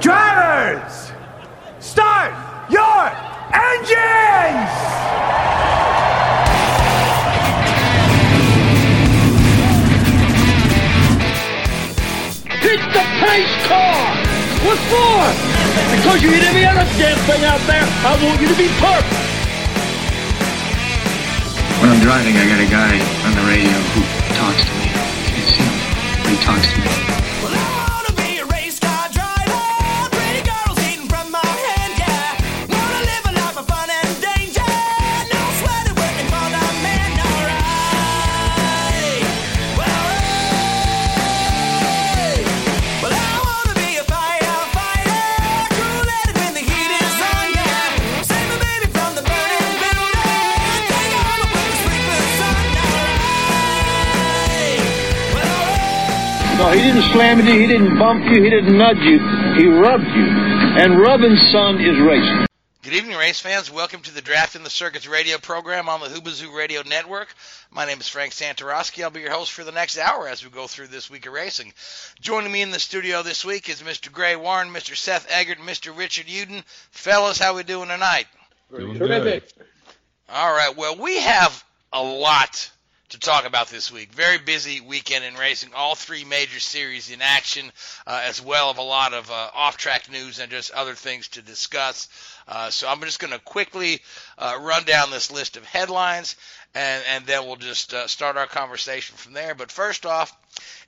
Drivers, start your engines! Hit the pace car! What for? Because you hit every other damn thing out there. I want you to be perfect. When I'm driving, I got a guy on the radio who talks to me. You see him, but he talks to me. No, he didn't slam you, he didn't bump you, he didn't nudge you. He rubbed you. And rubbing, son, is racing. Good evening, race fans. Welcome to the Draft in the Circuits radio program on the Hoobazoo Radio Network. My name is Frank Santoroski. I'll be your host for the next hour as we go through this week of racing. Joining me in the studio this week is Mr. Gray Warren, Mr. Seth Eggert, Mr. Richard Uden. Fellas, how we doing tonight? Doing Terrific. Good. All right. Well, we have a lot to talk about this week. Very busy weekend in racing. All three major series in action, uh, as well as a lot of uh, off-track news and just other things to discuss. Uh, so I'm just going to quickly uh, run down this list of headlines, and, and then we'll just uh, start our conversation from there. But first off,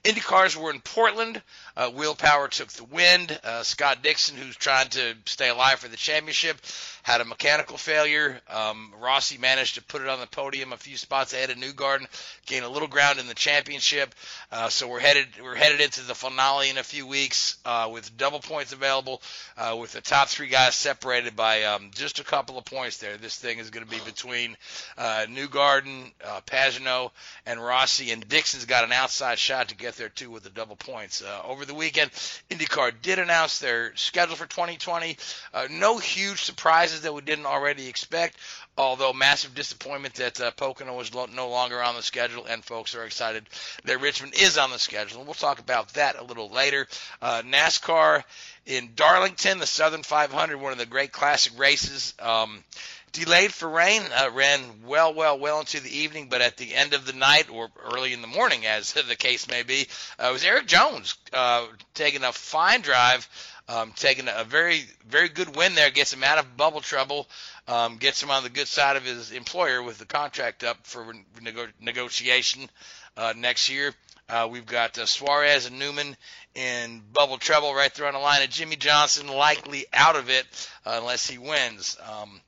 IndyCars were in Portland. Uh, Will took the wind. Scott Dixon, who's trying to stay alive for the championship, had a mechanical failure. Um, Rossi managed to put it on the podium a few spots ahead of Newgarden, gain a little ground in the championship. Uh, so we're headed we're headed into the finale in a few weeks uh, with double points available, uh, with the top three guys separated by um, just a couple of points. There, this thing is going to be between uh, Newgarden, uh, Pagenaud, and Rossi, and Dixon's got an outside shot to get there too with the double points. Uh, over the weekend, IndyCar did announce their schedule for 2020. Uh, no huge surprises that we didn't already expect, although massive disappointment that uh, Pocono was lo- no longer on the schedule, and folks are excited that Richmond is on the schedule. And we'll talk about that a little later. Uh, NASCAR in Darlington, the Southern 500, one of the great classic races. Um, delayed for rain, uh, ran well, well, well into the evening, but at the end of the night or early in the morning, as the case may be, uh, it was Erik Jones uh, taking a fine drive, um, taking a very, very good win there, gets him out of bubble trouble, um, gets him on the good side of his employer with the contract up for nego- negotiation uh, next year. Uh, we've got uh, Suarez and Newman in bubble trouble right there on the line, and Jimmie Johnson likely out of it uh, unless he wins. Um,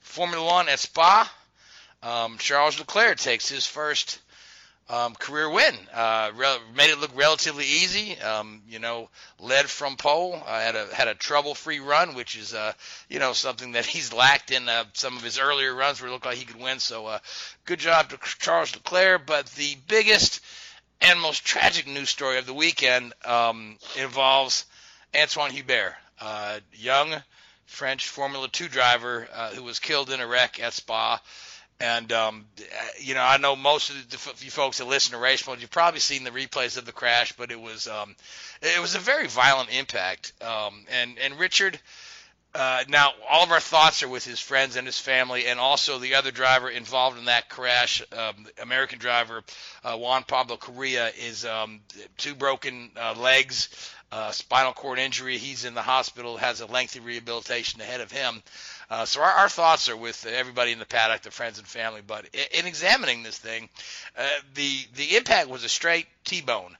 Formula One at Spa, um, Charles Leclerc takes his first um, career win. Uh, re- made it look relatively easy. Um, you know, led from pole. Uh, had a had a trouble-free run, which is uh, you know something that he's lacked in uh, some of his earlier runs where it looked like he could win. So, uh, good job to Charles Leclerc. But the biggest and most tragic news story of the weekend um, involves Antoine Hubert, uh, young French Formula Two driver who was killed in a wreck at Spa. And um, you know, I know most of the, you folks that listen to Race Mode, you've probably seen the replays of the crash, but it was um, it was a very violent impact. Um, and and Richard, uh, now all of our thoughts are with his friends and his family, and also the other driver involved in that crash, um, American driver uh, Juan Pablo Correa, is um, two broken uh, legs uh, spinal cord injury. He's in the hospital, has a lengthy rehabilitation ahead of him. Uh, so our, our, thoughts are with everybody in the paddock, the friends and family. But in, in examining this thing, uh, the the impact was a straight T-bone,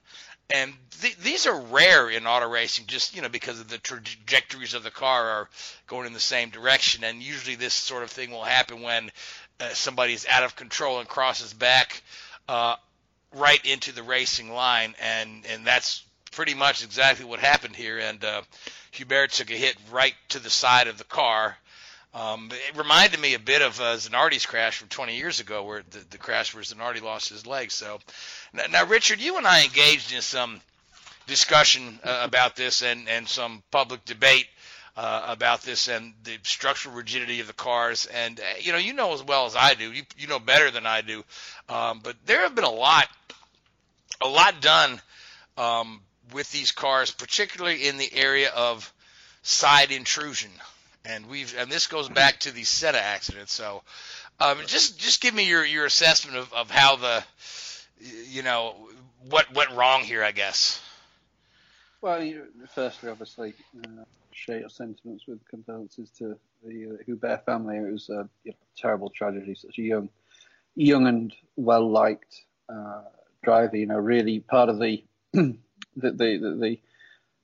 and th- these are rare in auto racing, just you know because of the trajectories of the car are going in the same direction. And usually this sort of thing will happen when uh, somebody's out of control and crosses back uh, right into the racing line, and and that's pretty much exactly what happened here. And uh, Hubert took a hit right to the side of the car. Um, it reminded me a bit of uh, Zanardi's crash from 20 years ago, where the, the crash where Zanardi lost his leg. So, now, now Richard, you and I engaged in some discussion uh, about this and, and some public debate uh, about this and the structural rigidity of the cars. And uh, you know, you know as well as I do. You you know better than I do. Um, but there have been a lot, a lot done um, with these cars, particularly in the area of side intrusion. And we've and this goes back to the Senna accident. So, um, just just give me your your assessment of, of how the you know what went wrong here, I guess. Well, you, firstly, obviously, uh, share your sentiments with condolences to the uh, Hubert family. It was a you know, terrible tragedy. Such a young, young and well liked uh, driver. You know, really part of the the, the, the, the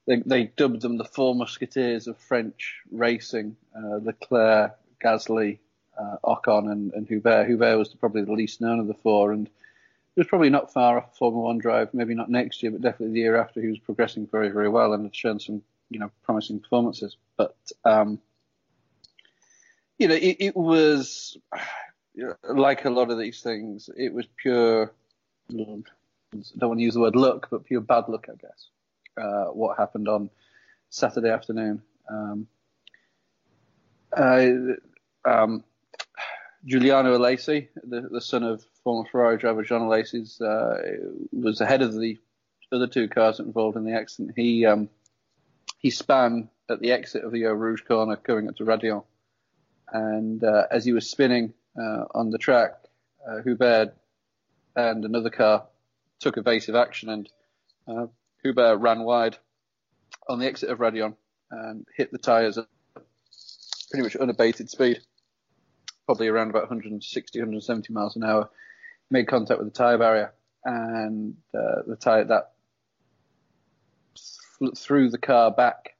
they, they, dubbed them the four musketeers of French racing: uh, Leclerc, Gasly, uh, Ocon, and, and Hubert. Hubert was probably the least known of the four, and it was probably not far off Formula One drive. Maybe not next year, but definitely the year after. He was progressing very, very well and had shown some you know promising performances. But um, you know, it, it was like a lot of these things. It was pure. I don't want to use the word luck, but pure bad luck, I guess. Uh, what happened on Saturday afternoon? Um, uh, um, Giuliano Alesi, the, the, son of former Ferrari driver John Alesi, uh, was ahead of the other two cars involved in the accident. He um, he span at the exit of the Eau Rouge corner coming up to Raidillon, And uh, as he was spinning uh, on the track, uh, Hubert and another car took evasive action, and uh, Hubert ran wide on the exit of Raidillon and hit the tyres at pretty much unabated speed, probably around about 160, 170 miles an hour. Made contact with the tyre barrier, and uh, the tyre that threw the car back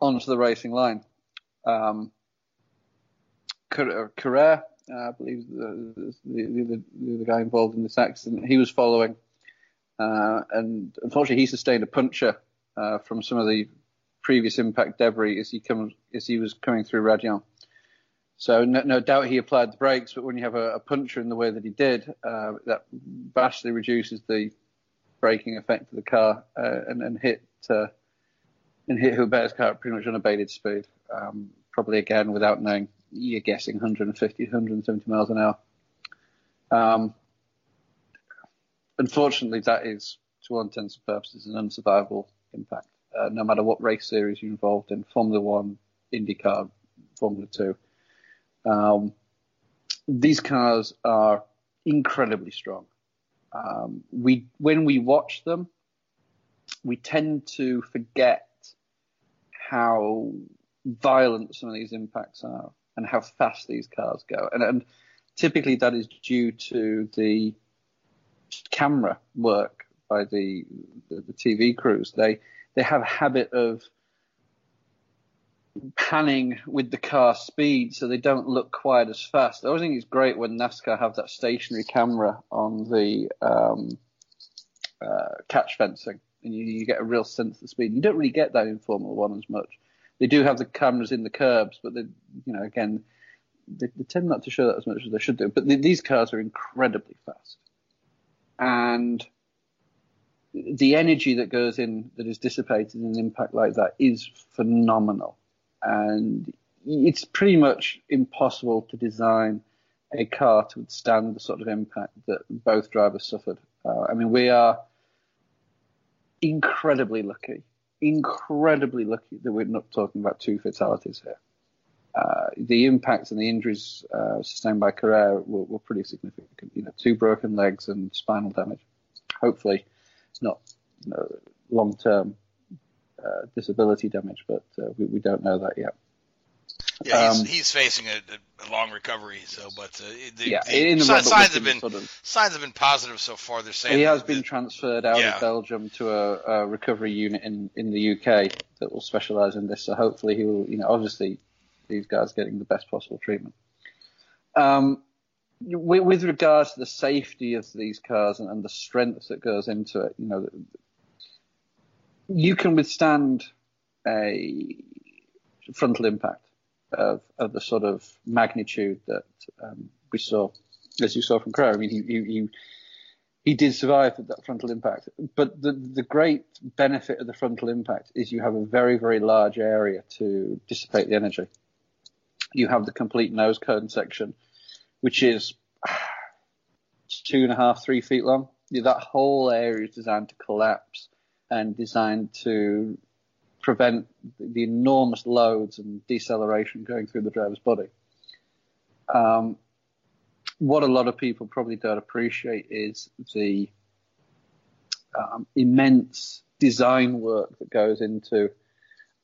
onto the racing line. Um, Carrere, uh, I believe the, the, the, the, guy involved in this accident, he was following, uh, and unfortunately he sustained a puncture uh, from some of the previous impact debris as he as he was coming through Raidillon. So no, no, doubt he applied the brakes, but when you have a, a puncture in the way that he did, uh, that vastly reduces the braking effect of the car uh, and, and hit uh, and hit Hubert's car at pretty much unabated speed. Um, probably again without knowing, you're guessing 150, 170 miles an hour. Um, unfortunately, that is, to all intents and purposes, an unsurvivable impact. Uh, no matter what race series you're involved in, Formula One, IndyCar, Formula Two, um, these cars are incredibly strong. Um, we, when we watch them, we tend to forget how violent some of these impacts are and how fast these cars go. And, and typically that is due to the camera work by the, the, the TV crews. They they have a habit of panning with the car speed so they don't look quite as fast. I always think it's great when NASCAR have that stationary camera on the um, uh, catch fencing and you, you, get a real sense of the speed. You don't really get that in Formula One as much. They do have the cameras in the curbs, but they, you know, again, they, they tend not to show that as much as they should do. But the, these cars are incredibly fast, and the energy that goes in that is dissipated in an impact like that is phenomenal, and it's pretty much impossible to design a car to withstand the sort of impact that both drivers suffered. Uh, I mean, we are incredibly lucky, incredibly lucky that we're not talking about two fatalities here. Uh, the impacts and the injuries uh, sustained by Carrere were, were, pretty significant. You know, two broken legs and spinal damage. Hopefully, not you know, long-term uh, disability damage, but uh, we, we, don't know that yet. Yeah, he's, um, he's facing a, a, long recovery. So, but uh, the, yeah, the, the signs have been sort of, signs have been positive so far. They're saying he has been transferred out yeah. of Belgium to a, a, recovery unit in, in the UK that will specialise in this. So hopefully he will. You know, obviously these guys getting the best possible treatment. Um, with, with regards to the safety of these cars and, and, the strength that goes into it, you know, you can withstand a frontal impact of, of the sort of magnitude that um, we saw, as you saw from Crowe. I mean, he, he, he, he did survive that frontal impact. But the, the great benefit of the frontal impact is you have a very, very large area to dissipate the energy. You have the complete nose cone section, which is two and a half, three feet long. That whole area is designed to collapse and designed to prevent the enormous loads and deceleration going through the driver's body. Um, what a lot of people probably don't appreciate is the um, immense design work that goes into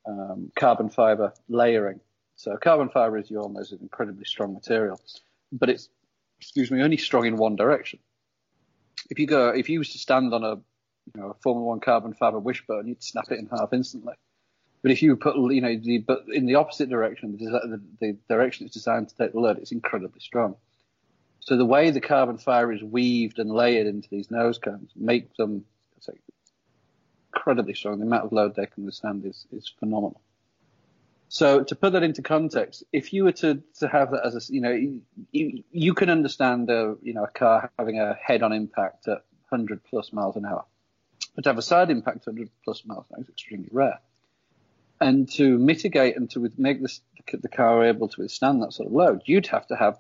um, carbon fiber layering. So carbon fiber, as you all know, is an incredibly strong material, but it's, excuse me, only strong in one direction. If you go, if you was to stand on a, you know, a Formula One carbon fiber wishbone, you'd snap it in half instantly. But if you put, you know, the, but in the opposite direction, the, the, direction it's designed to take the load, it's incredibly strong. So the way the carbon fiber is weaved and layered into these nose cones make them say, incredibly strong. The amount of load they can withstand is, is phenomenal. So to put that into context, if you were to, to have that as a, you know, you, you can understand a, you know, a car having a head-on impact at 100 plus miles an hour. But to have a side impact at 100 plus miles an hour is extremely rare and to mitigate and to make this, the car able to withstand that sort of load, you'd have to have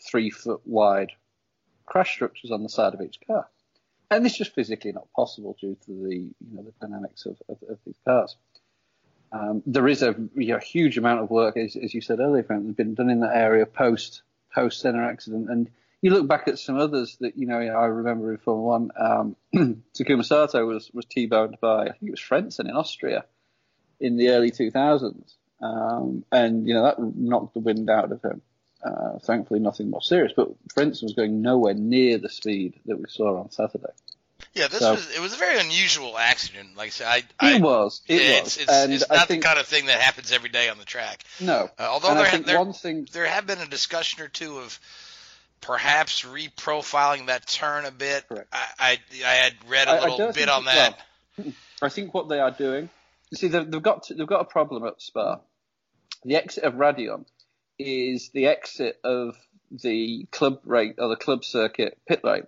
three foot wide crash structures on the side of each car. And it's just physically not possible due to the, you know, the dynamics of, of, of these cars. Um, there is a, you know, huge amount of work, as, as you said earlier, that has been done in that area post post Senna accident. And you look back at some others that, you know, I remember in Formula One, um, Takuma Sato was, was T-boned by, I think it was Frentzen in Austria in the early 2000s. Um, and, you know, that knocked the wind out of him. Uh, thankfully, nothing more serious. But Frentzen was going nowhere near the speed that we saw on Saturday. Yeah, this so, was it was a very unusual accident. Like I said, I, I it was. It it's, was. It's, it's not think, the kind of thing that happens every day on the track. No. Uh, although there, there, thing, there have been a discussion or two of perhaps reprofiling that turn a bit. Correct. I, I, I had read a little bit on that. Well, I think what they are doing you see, they've, they've got to, they've got a problem at Spa. The exit of Raidillon is the exit of the club rate or the club circuit pit lane.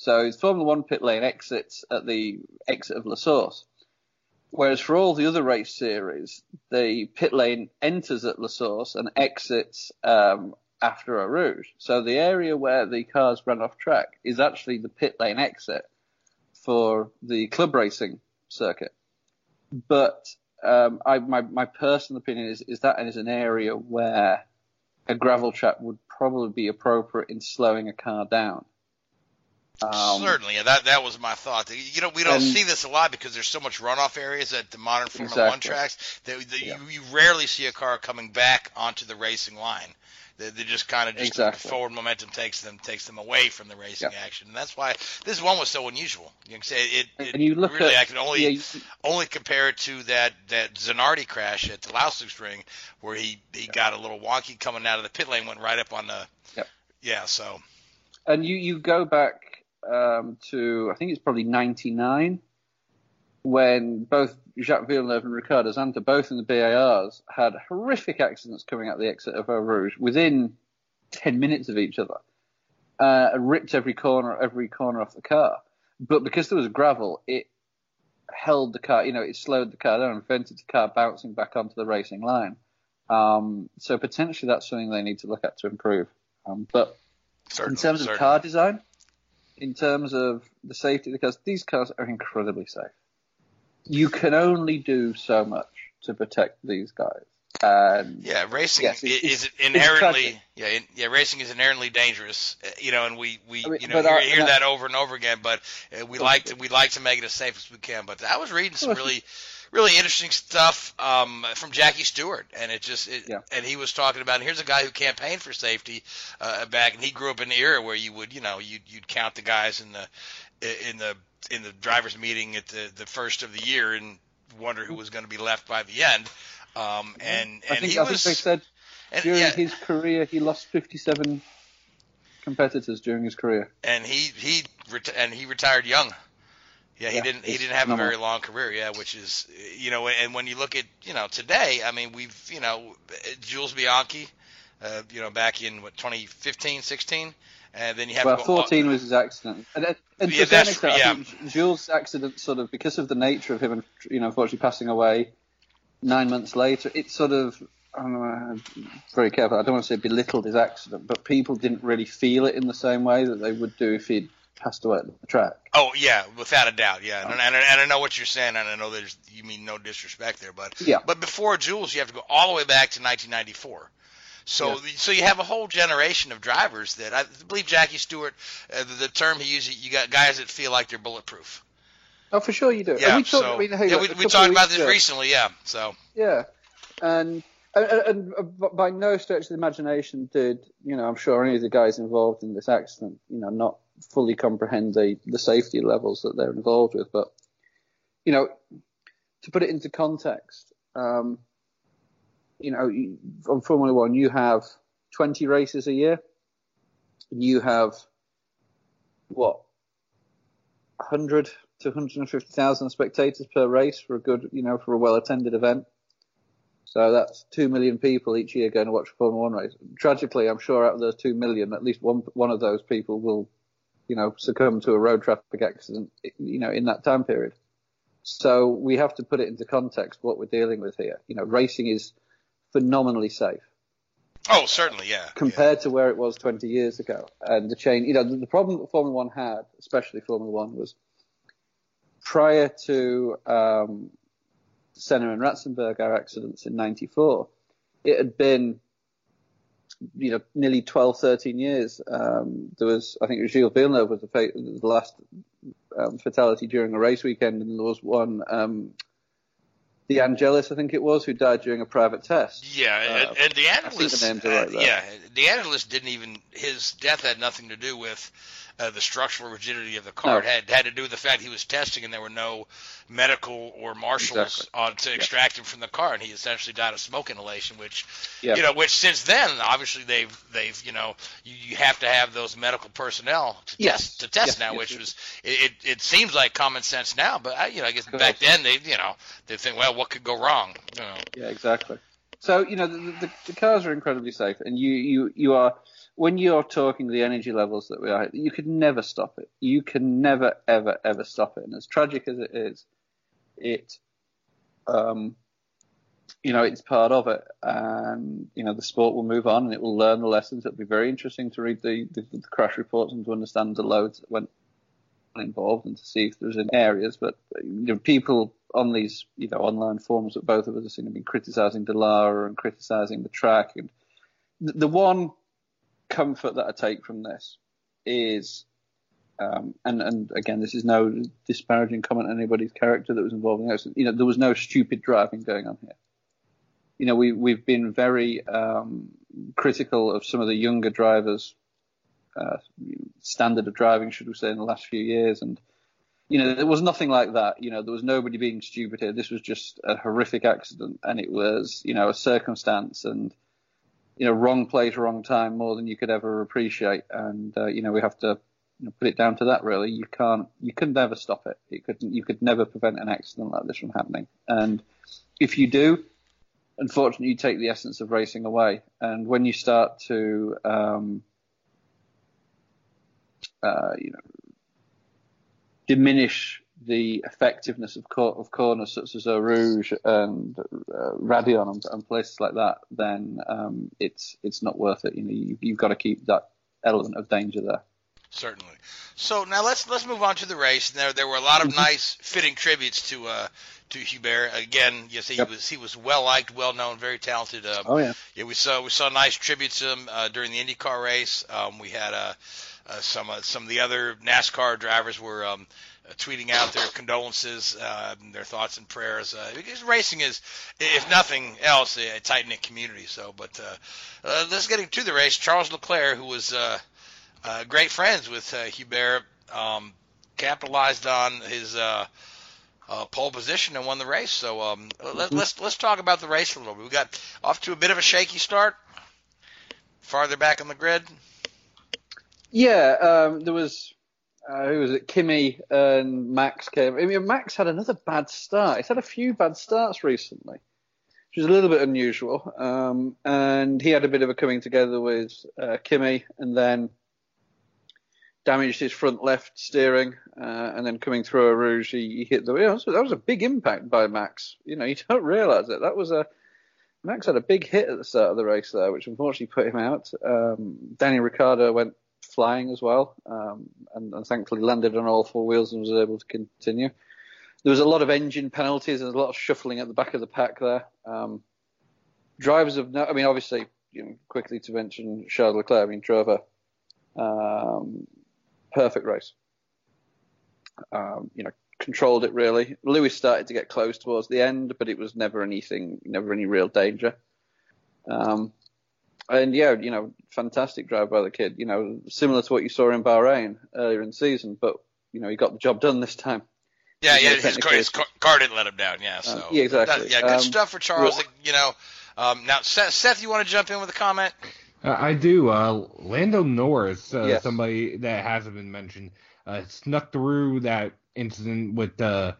So Formula One pit lane exits at the exit of La Source. Whereas for all the other race series, the pit lane enters at La Source and exits um, after Eau Rouge. So the area where the cars run off track is actually the pit lane exit for the club racing circuit. But um, I, my, my personal opinion is, is that is an area where a gravel trap would probably be appropriate in slowing a car down. Um, Certainly, yeah, that that was my thought. You know, we don't and, see this a lot because there's so much runoff areas at the modern Formula exactly. One tracks that, that yeah. you, you rarely see a car coming back onto the racing line. They, they just kind of just exactly. forward momentum takes them takes them away from the racing yep. action, and that's why this one was so unusual. You can say it. it and you look really, at, I can only yeah, you, only compare it to that that Zanardi crash at the Lausitzring, where he he got a little wonky coming out of the pit lane, went right up on the. Yeah. So. And you you go back um, to I think it's probably '99 when both Jacques Villeneuve and Ricardo Zonta, both in the BARs, had horrific accidents coming out the exit of Eau Rouge within 10 minutes of each other, uh, ripped every corner, every corner off the car. But because there was gravel, it held the car, you know, it slowed the car down and prevented the car bouncing back onto the racing line. Um, so potentially that's something they need to look at to improve. Um, but certainly, in terms certainly. of car design, in terms of the safety of the cars, these cars are incredibly safe you can only do so much to protect these guys. And yeah, racing yes, is inherently yeah in, yeah racing is inherently dangerous. Uh, you know, and we, we I mean, you know hear, hear that over and over again. But uh, we like to we like to make it as safe as we can. But I was reading some really really interesting stuff um, from Jackie Stewart, and it just it, yeah. and he was talking about. Here's a guy who campaigned for safety uh, back, and he grew up in the era where you would you know you'd you'd count the guys in the in the in the drivers' meeting at the the first of the year and wonder who was going to be left by the end. Um, and and I think, he I was. think they said and, during yeah, his career he lost 57 competitors during his career. And he he and he retired young. Yeah, he Yeah, didn't. He didn't have a very long career. Yeah, which is, you know, and when you look at, you know, today, I mean, we've, you know, Jules Bianchi, uh, you know, back in what 2015, 16, and then you have Well, to go, 14 was his accident, and, and and Yeah, to a certain that's- extent, yeah. I think Jules' accident sort of because of the nature of him, you know, unfortunately passing away nine months later, it sort of. I don't know, I'm very careful. I don't want to say belittled his accident, but people didn't really feel it in the same way that they would do if he'd passed away at the track. Oh yeah, without a doubt, yeah, and, and, and I know what you're saying, and I know there's you mean no disrespect there, but Yeah. but before Jules, you have to go all the way back to 1994. So so you have a whole generation of drivers that I believe Jackie Stewart, uh, the, the term he used, you got guys that feel like they're bulletproof. Oh, for sure you do. And Yeah, we talked, so I mean, hey, yeah, we, we talked about this ago- recently, yeah. So Yeah, and and, and uh, by no stretch of the imagination did you know I'm sure any of the guys involved in this accident you know not fully comprehend the the safety levels that they're involved with, but you know to put it into context, um, you know on Formula One you have 20 races a year, you have what 100 to 150,000 spectators per race for a good you know for a well attended event. So that's two million people each year going to watch a Formula One race. Tragically, I'm sure out of those two million, at least one one of those people will, you know, succumb to a road traffic accident, you know, in that time period. So we have to put it into context what we're dealing with here. You know, racing is phenomenally safe oh certainly yeah. compared to where it was 20 years ago. And the chain, you know, the, the problem that Formula One had, especially Formula One, was prior to um, Senna and Ratzenberger accidents in '94, it had been, you know, nearly 12, 13 years. Um, there was, I think, Gilles Villeneuve was the, fa- the last um, fatality during a race weekend, and there was one. Um, DeAngelis, I think it was, who died during a private test. Yeah, and, Uh, and I think DeAngelis, the names are uh, right there. yeah, DeAngelis didn't even his death had nothing to do with uh, the structural rigidity of the car. No. Had had to do with the fact he was testing and there were no medical or marshals Exactly. on to extract him from the car, and he essentially died of smoke inhalation. Which, Yeah. you know, which since then obviously they've they've you know you, you have to have those medical personnel to Yes. test to test Yes, now, yes, which was it, it seems like common sense now, but I, you know I guess back then they you know they think well what could go wrong, you know. Yeah, exactly. So you know the, the, the cars are incredibly safe, and you, you you are when you're talking the energy levels that we are, you could never stop it. You can never ever ever stop it. And as tragic as it is, it um you know it's part of it, and you know the sport will move on and it will learn the lessons. It'll be very interesting to read the, the, the crash reports and to understand the loads that went involved and to see if there's any areas. But you know, people on these you know online forums that both of us have seen have been criticising Dallara and criticising the track. And the, the one comfort that I take from this is, um, and and again, this is no disparaging comment on anybody's character that was involved in this. You know, there was no stupid driving going on here. You know, we we've been very um, critical of some of the younger drivers' uh, standard of driving, should we say, in the last few years, and you know, there was nothing like that. You know, there was nobody being stupid here. This was just a horrific accident, and it was, you know, a circumstance and, you know, wrong place, wrong time, more than you could ever appreciate. And uh, you know, we have to you know, put it down to that. Really, you can't, you could never stop it. You could, you could never prevent an accident like this from happening. And if you do, unfortunately, you take the essence of racing away. And when you start to, um, uh, you know, diminish the effectiveness of, cor- of corners such as Rouge and uh, Raidillon and, and places like that, then um, it's it's not worth it. You know, you, you've got to keep that element of danger there. Certainly. So now let's let's move on to the race. There there were a lot of nice fitting tributes to uh to Hubert. Again, yes, he Yep. was he was well liked, well known, very talented. Uh, Oh yeah. yeah, we saw we saw nice tributes to him uh, during the IndyCar race. Um, we had uh, uh, some uh, some of the other NASCAR drivers were um, tweeting out their condolences, uh, their thoughts and prayers. Uh, because racing is, if nothing else, a, tight knit community. So, but uh, uh, let's get into the race. Charles Leclerc, who was uh, uh, great friends with uh, Hubert, um, capitalized on his. Uh, uh, pole position and won the race. So um, let, let's let's talk about the race a little bit. We got off to a bit of a shaky start, farther back on the grid. Yeah, um, there was uh, who was it? Kimi and Max came. I mean, Max had another bad start. He's had a few bad starts recently, which is a little bit unusual. Um, and he had a bit of a coming together with uh, Kimi, and then damaged his front left steering, uh, and then coming through Eau Rouge, he, he hit the. You that was a big impact by Max. You know, you don't realise it. That was a Max had a big hit at the start of the race there, which unfortunately put him out. Um, Danny Ricciardo went flying as well, um, and, and, thankfully landed on all four wheels and was able to continue. There was a lot of engine penalties and a lot of shuffling at the back of the pack there. Um, drivers have, no, I mean, obviously, you know, quickly to mention Charles Leclerc. I mean, drove a um, perfect race. Um, you know, controlled it really. Lewis started to get close towards the end, but it was never anything, never any real danger. Um, and yeah, you know, fantastic drive by the kid. You know, similar to what you saw in Bahrain earlier in the season, but you know, he got the job done this time. Yeah, yeah, his, car, his car, didn't let him down. Yeah, um, so um, yeah, exactly. That, yeah, good um, stuff for Charles. Well, you know, um, now Seth, Seth, you want to jump in with a comment? Uh, I do. Uh, Lando Norris, uh, yes. somebody that hasn't been mentioned, uh, snuck through that incident with uh,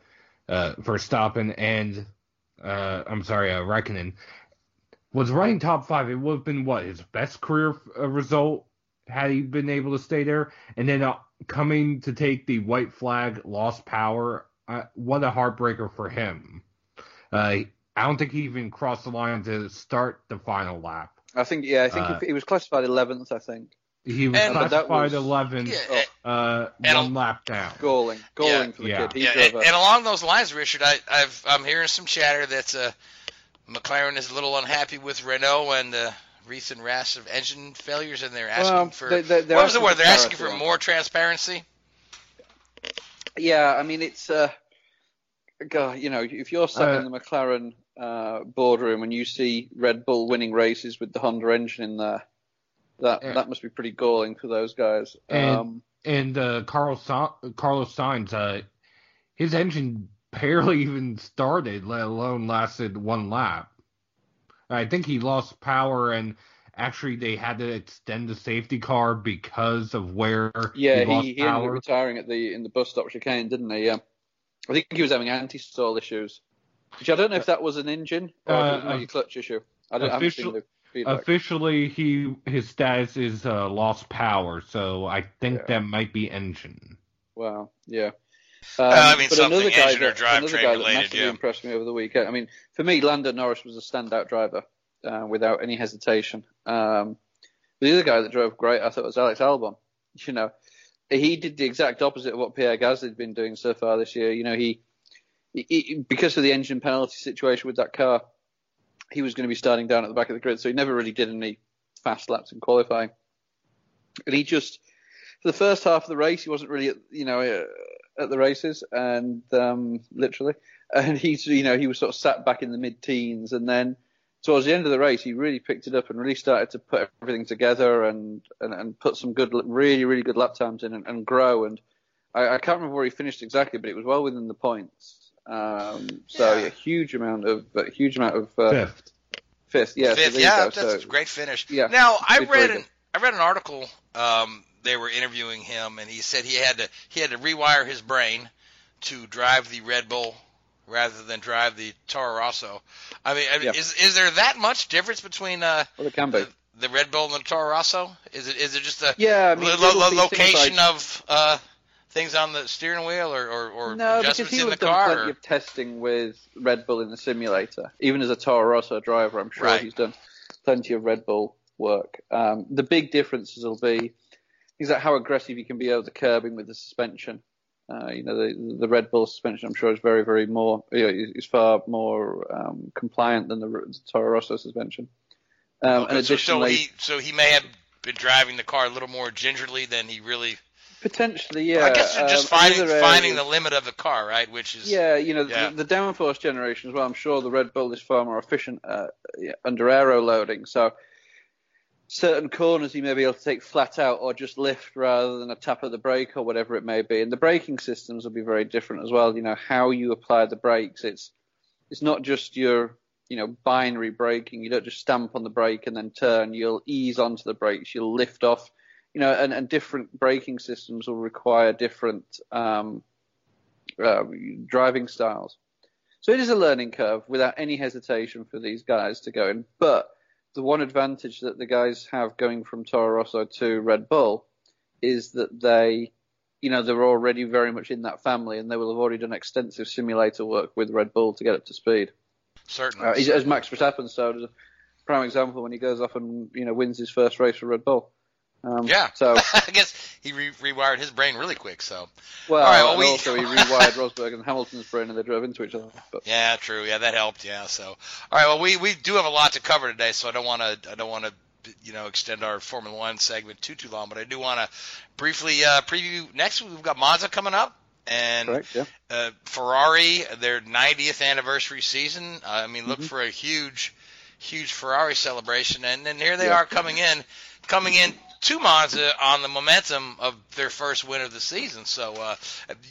uh, Verstappen and uh, I'm sorry, uh, Raikkonen was running top five. It would have been what his best career uh, result had he been able to stay there. And then uh, coming to take the white flag, lost power. Uh, what a heartbreaker for him. Uh, I don't think he even crossed the line to start the final lap. I think yeah, I think uh, he was classified 11th. I think. He was and, classified 11, yeah, uh, one lap down. Galling, galling yeah, for the yeah. kid. yeah, and, and, along those lines, Richard, I, I've, I'm hearing some chatter that's uh, McLaren is a little unhappy with Renault and the recent rash of engine failures, and they're asking well, for they, they, what was the word? They're asking for more transparency. Yeah, I mean it's uh, God, you know, if you're sat uh, in the McLaren uh, boardroom and you see Red Bull winning races with the Honda engine in there that that must be pretty galling for those guys. And, um, and uh, Carlos Carlos Sainz, uh, his engine barely even started, let alone lasted one lap. I think he lost power, and actually they had to extend the safety car because of where yeah he, he, he ended up retiring at the in the bus stop chicane, didn't he? Yeah, I think he was having anti-stall issues. Which I don't know if that was an engine or uh, a clutch issue. I don't. Official, Feedback. Officially, he his status is uh, lost power, so I think yeah. that might be engine. Wow. Yeah. Um, uh, I mean, but another guy that, another guy related, that massively yeah. impressed me over the weekend. I mean, for me, Lando Norris was a standout driver uh, without any hesitation. Um, the other guy that drove great, I thought, was Alex Albon. You know, he did the exact opposite of what Pierre Gasly had been doing so far this year. You know, he, he because of the engine penalty situation with that car, he was going to be starting down at the back of the grid, so he never really did any fast laps in qualifying. And he just, for the first half of the race, he wasn't really, you know, uh, at the races, and um, literally, and he's, you know, he was sort of sat back in the mid-teens, and then towards the end of the race, he really picked it up and really started to put everything together and and, and put some good, really, really good lap times in and, and grow. And I, I can't remember where he finished exactly, but it was well within the points. Um, so yeah. a huge amount of a huge amount of uh, fifth. Fifth, yeah, fifth, so yeah, that's so, a great finish. Yeah. Now I read an I read an article. Um, they were interviewing him, and he said he had to he had to rewire his brain to drive the Red Bull rather than drive the Toro Rosso. I mean, yeah. is is there that much difference between uh, well, it can be. The, the Red Bull and the Toro Rosso? Is it is it just a yeah, I mean, lo- lo- location like, of uh, things on the steering wheel or, or, or no, adjustments because he in the car? done plenty of testing with Red Bull in the simulator. Even as a Toro Rosso driver, I'm sure right. he's done plenty of Red Bull work. Um, the big differences will be things that how aggressive you can be over the curbing with the suspension. Uh, you know, the, the Red Bull suspension, I'm sure, is very, very more, you know, is far more um, compliant than the, the Toro Rosso suspension. Um, okay, and additionally, so he, so he may have been driving the car a little more gingerly than he really Potentially, yeah. I guess you're just um, finding finding the limit of the car, right? Which is yeah, you know, yeah. The, the downforce generation as well. I'm sure the Red Bull is far more efficient uh, under aero loading. So certain corners you may be able to take flat out or just lift rather than a tap of the brake or whatever it may be. And the braking systems will be very different as well. You know how you apply the brakes. It's it's not just your you know binary braking. You don't just stamp on the brake and then turn. You'll ease onto the brakes. You'll lift off you know, and, and different braking systems will require different um, uh, driving styles. So it is a learning curve without any hesitation for these guys to go in. But the one advantage that the guys have going from Toro Rosso to Red Bull is that they, you know, they're already very much in that family and they will have already done extensive simulator work with Red Bull to get up to speed. Certainly. Uh, as Max Verstappen showed, as a prime example when he goes off and, you know, wins his first race for Red Bull. Um, yeah. So I guess he re- rewired his brain really quick. So. Well, All right, well we... also he rewired Rosberg and Hamilton's brain, and they drove into each other. But. Yeah, true. Yeah, that helped. Yeah. So, all right. Well, we we do have a lot to cover today, so I don't want to I don't want to you know extend our Formula One segment too too long, but I do want to briefly uh, preview next. We've got Monza coming up. And Correct, yeah. uh, Ferrari, their 90th anniversary season. Uh, I mean, look Mm-hmm. for a huge, huge Ferrari celebration, and then here they Yeah. are coming in, coming in to Monza on the momentum of their first win of the season. So, uh,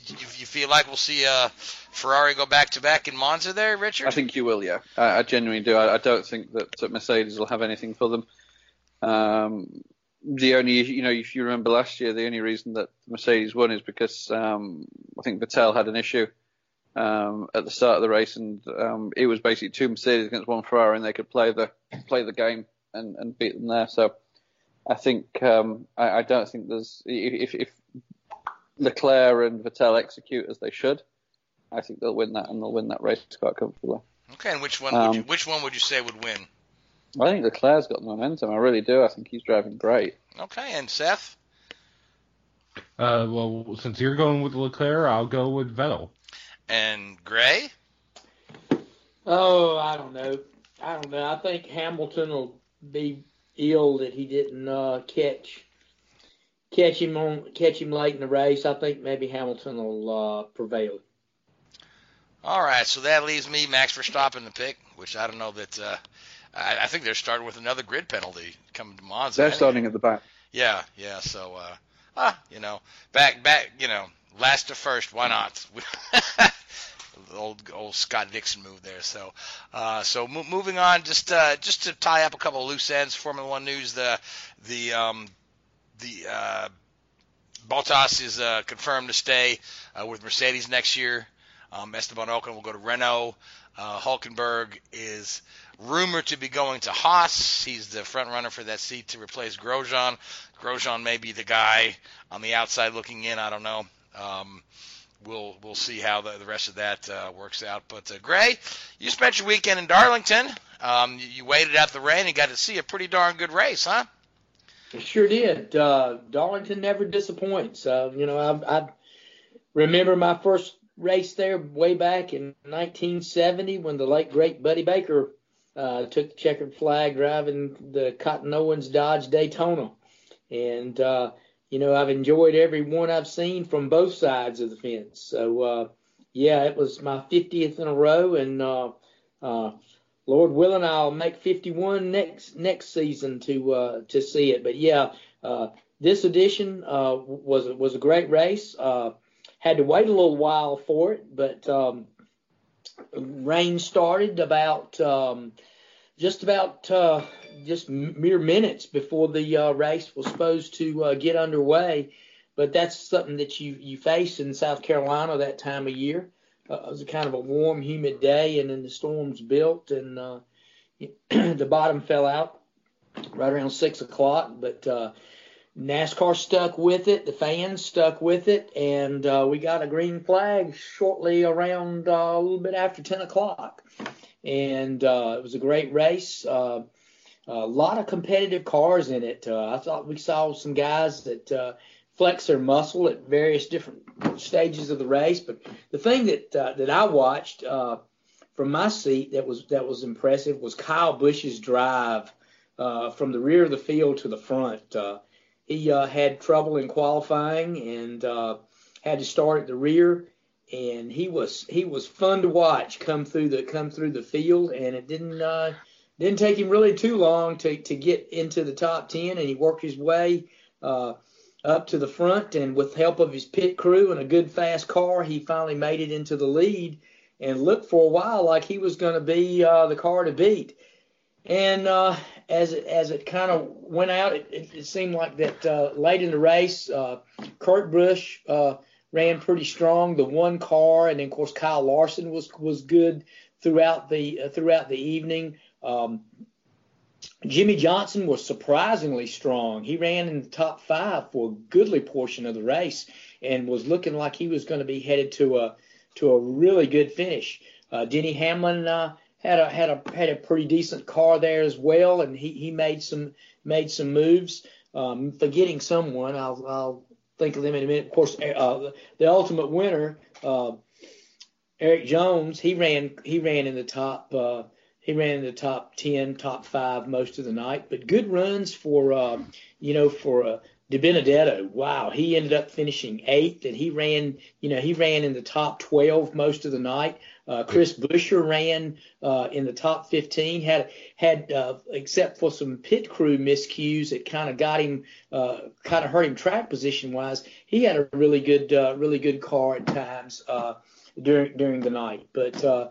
you, you feel like we'll see uh, Ferrari go back to back in Monza there, Richard? I think you will, yeah. I, I genuinely do. I, I don't think that, that Mercedes will have anything for them. Um, the only, you know, if you remember last year, the only reason that Mercedes won is because um, I think Vettel had an issue um, at the start of the race, and um, it was basically two Mercedes against one Ferrari, and they could play the play the game and, and beat them there. So I think um, I, I don't think there's if, if Leclerc and Vettel execute as they should, I think they'll win that and they'll win that race quite comfortably. okay, and which one would you Um, which one would you say would win? I think Leclerc's got the momentum. I really do. I think he's driving great. Okay, and Seth. Uh, well, since you're going with Leclerc, I'll go with Vettel. And Gray? Oh, I don't know. I don't know. I think Hamilton will be ill that he didn't uh, catch catch him on catch him late in the race. I think maybe Hamilton will uh, prevail. All right, so that leaves me Max Verstappen to pick, which I don't know that. Uh, I, I think they're starting with another grid penalty coming to Monza. They're starting at the back. Yeah, yeah. So, uh, ah, you know, back, back, you know, last to first. Why not? old, old Scott Dixon move there. So, uh, so mo- moving on, just, uh, just to tie up a couple of loose ends. Formula One news: the, the, um, the, uh, is uh, confirmed to stay uh, with Mercedes next year. Um, Esteban Ocon will go to Renault. Uh, Hulkenberg is rumored to be going to Haas. He's the front runner for that seat to replace Grosjean. Grosjean may be the guy on the outside looking in. I don't know. Um, we'll we'll see how the, the rest of that uh, works out. But uh, Gray, you spent your weekend in Darlington. Um, you, you waited out the rain and got to see a pretty darn good race, huh? It sure did. Uh, Darlington never disappoints. Uh, you know, I, I remember my first race there way back in 1970 when the late great Buddy Baker uh, took the checkered flag driving the Cotton Owens Dodge Daytona. And, uh, you know, I've enjoyed every one I've seen from both sides of the fence. So, uh, yeah, it was my 50th in a row. And, uh, uh, Lord willing, I'll make 51 next next season to uh, to see it. But yeah, uh, this edition uh, was was a great race. Uh, had to wait a little while for it, but um, rain started about um, just about uh, just mere minutes before the uh, race was supposed to uh, get underway. But that's something that you you face in South Carolina that time of year. Uh, it was a kind of a warm, humid day, and then the storms built, and uh, the bottom fell out right around six o'clock. But uh, NASCAR stuck with it, the fans stuck with it, and uh, we got a green flag shortly around a little bit after ten o'clock. And uh, it was a great race. Uh, a lot of competitive cars in it. Uh, I thought we saw some guys that uh, flex their muscle at various different stages of the race. But the thing that uh, that I watched uh, from my seat that was that was impressive was Kyle Busch's drive uh, from the rear of the field to the front. Uh, he had trouble in qualifying and had to start at the rear, and he was he was fun to watch come through the come through the field, and it didn't didn't take him really too long to to get into the top ten, and he worked his way. Uh, up to the front, and with help of his pit crew and a good fast car, he finally made it into the lead and looked for a while like he was going to be uh, the car to beat. And uh, as it, as it kind of went out, it, it, it seemed like that uh, late in the race, uh, Kurt Busch uh, ran pretty strong. The one car, and then of course Kyle Larson was was good throughout the throughout the evening. Um, Jimmie Johnson was surprisingly strong. He ran in the top five for a goodly portion of the race and was looking like he was going to be headed to a to a really good finish. Uh, Denny Hamlin uh, had a had a had a pretty decent car there as well, and he, he made some made some moves. Um, forgetting someone, I'll I'll think of them in a minute. Of course, uh, the ultimate winner, uh, Erik Jones, he ran he ran in the top uh, he ran in the top ten, top five most of the night. But good runs for uh, you know for uh, DiBenedetto, wow, he ended up finishing eighth, and he ran, you know, he ran in the top 12 most of the night. Uh, Chris Buescher ran uh, in the top 15. Had had uh, except for some pit crew miscues that kind of got him, uh, kind of hurt him track position wise. He had a really good, uh, really good car at times uh, during during the night. But uh,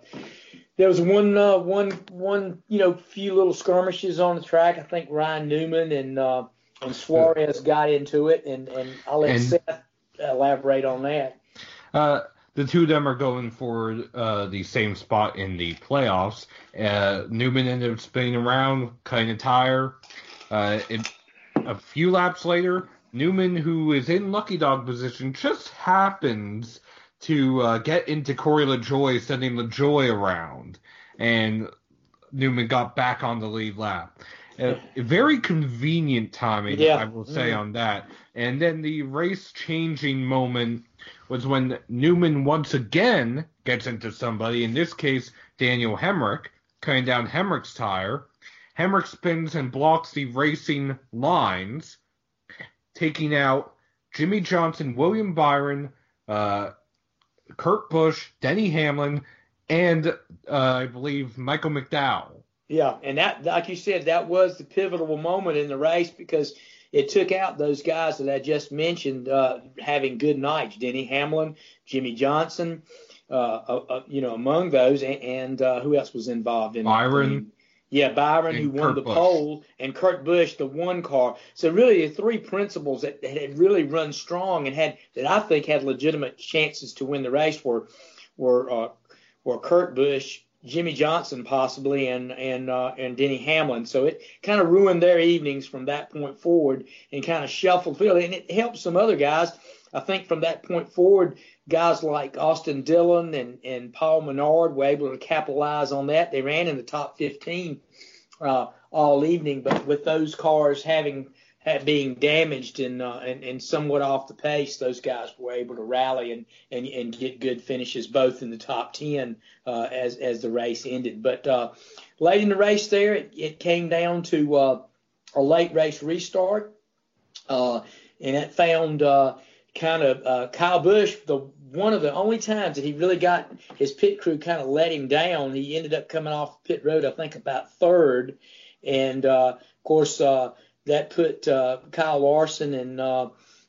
there was one, uh, one, one, you know, few little skirmishes on the track. I think Ryan Newman and uh, and Suarez got into it, and, and I'll let and, Seth elaborate on that. Uh, the two of them are going for uh, the same spot in the playoffs. Uh, Newman ended up spinning around, cutting a tire. Uh, it, a few laps later, Newman, who is in lucky dog position, just happens to uh, get into Corey LaJoie, sending LaJoie around, and Newman got back on the lead lap. A, very convenient timing, yeah. I will say, mm. on that. And then the race changing moment was when Newman once again gets into somebody, in this case, Daniel Hemric, cutting down Hemric's tire. Hemric spins and blocks the racing lines, taking out Jimmie Johnson, William Byron, uh, Kurt Busch, Denny Hamlin, and uh, I believe Michael McDowell. Yeah, and that, like you said, that was the pivotal moment in the race because it took out those guys that I just mentioned uh, having good nights. Denny Hamlin, Jimmie Johnson, uh, uh, uh you know, among those, and, and uh, who else was involved in Byron? Yeah, Byron, who won Kurt the Busch. pole, and Kurt Busch, the one car. So really, the three principals that, that had really run strong and had that I think had legitimate chances to win the race were were uh, were Kurt Busch, Jimmie Johnson possibly and and uh, and Denny Hamlin. So it kind of ruined their evenings from that point forward and kind of shuffled field. And it helped some other guys. I think from that point forward, guys like Austin Dillon and and Paul Menard were able to capitalize on that. They ran in the top 15 uh, all evening, but with those cars having being damaged and, uh, and and somewhat off the pace, those guys were able to rally and and, and get good finishes both in the top ten uh, as as the race ended. But uh, late in the race, there it, it came down to uh, a late race restart, uh, and it found uh, kind of uh, Kyle Busch the one of the only times that he really got his pit crew kind of let him down. He ended up coming off pit road, I think, about third, and uh, of course. Uh, that put uh, Kyle Larson and uh,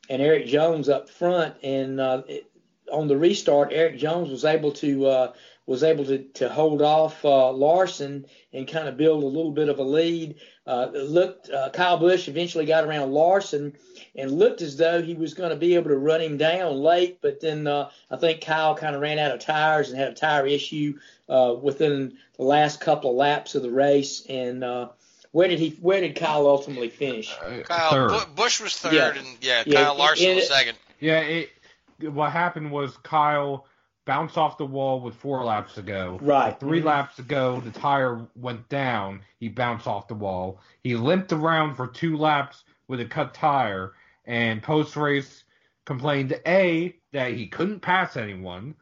and Erik Jones up front. And uh, it, on the restart, Erik Jones was able to uh, was able to, to hold off uh, Larson and kind of build a little bit of a lead. Uh, looked uh, Kyle Busch eventually got around Larson and looked as though he was going to be able to run him down late, but then uh, I think Kyle kind of ran out of tires and had a tire issue uh, within the last couple of laps of the race and. Uh, where did he? Where did Kyle ultimately finish? Uh, Kyle Busch was third, yeah. and yeah, yeah Kyle Larson it, was second. Yeah, it, what happened was Kyle bounced off the wall with four laps to go. Right. 3 mm-hmm. laps to go, the tire went down. He bounced off the wall. He limped around for two laps with a cut tire, and post race complained a that he couldn't pass anyone.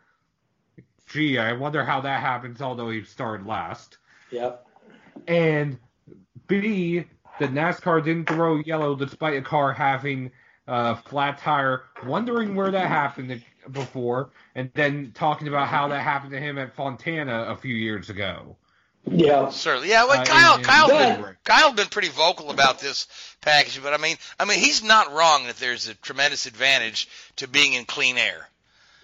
Gee, I wonder how that happens. Although he started last. Yep. And B, that NASCAR didn't throw yellow despite a car having a flat tire, wondering where that happened before, and then talking about how that happened to him at Fontana a few years ago. Yeah, certainly. Yeah, well, uh, Kyle, in, in Kyle, been, Kyle been pretty vocal about this package, but I mean, I mean, he's not wrong that there's a tremendous advantage to being in clean air.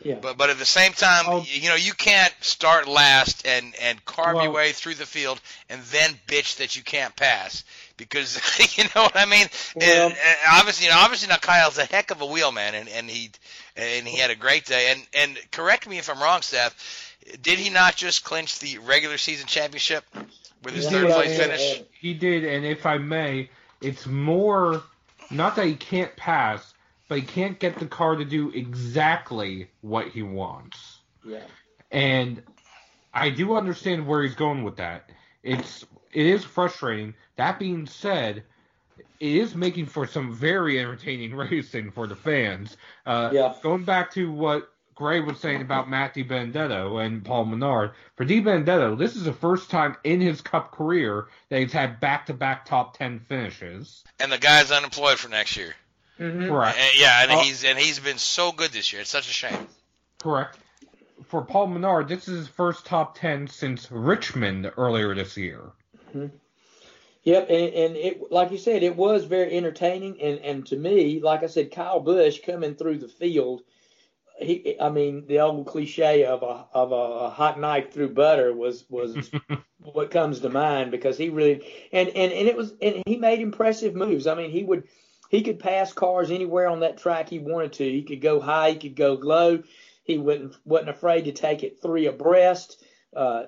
Yeah. But but at the same time, Oh. you know, you can't start last and and carve your way through the field and then bitch that you can't pass because you know what I mean. Well- and, and obviously, you know, obviously now Kyle's a heck of a wheelman, and and he and he had a great day. And and correct me if I'm wrong, Seth. Did he not just clinch the regular season championship with his Yeah, third place did. finish? He did, and if I may, it's more not that he can't pass, but he can't get the car to do exactly what he wants. Yeah. And I do understand where he's going with that. It's it is frustrating. That being said, it is making for some very entertaining racing for the fans. Uh, Yeah. Going back to what Gray was saying about Matt DiBenedetto and Paul Menard, for D. DiBenedetto, this is the first time in his Cup career that he's had back-to-back top ten finishes. And the guy's unemployed for next year. Mm-hmm. Correct. And, yeah, and Oh. he's and he's been so good this year. It's such a shame. Correct. For Paul Menard, this is his first top ten since Richmond earlier this year. Yep, and, and it like you said, it was very entertaining, and and to me, like I said, Kyle Busch coming through the field, he, I mean, the old cliche of a of a hot knife through butter was was what comes to mind because he really and and and it was and he made impressive moves. I mean, he would he could pass cars anywhere on that track he wanted to. He could go high, he could go low. He wasn't wasn't afraid to take it three abreast. Uh,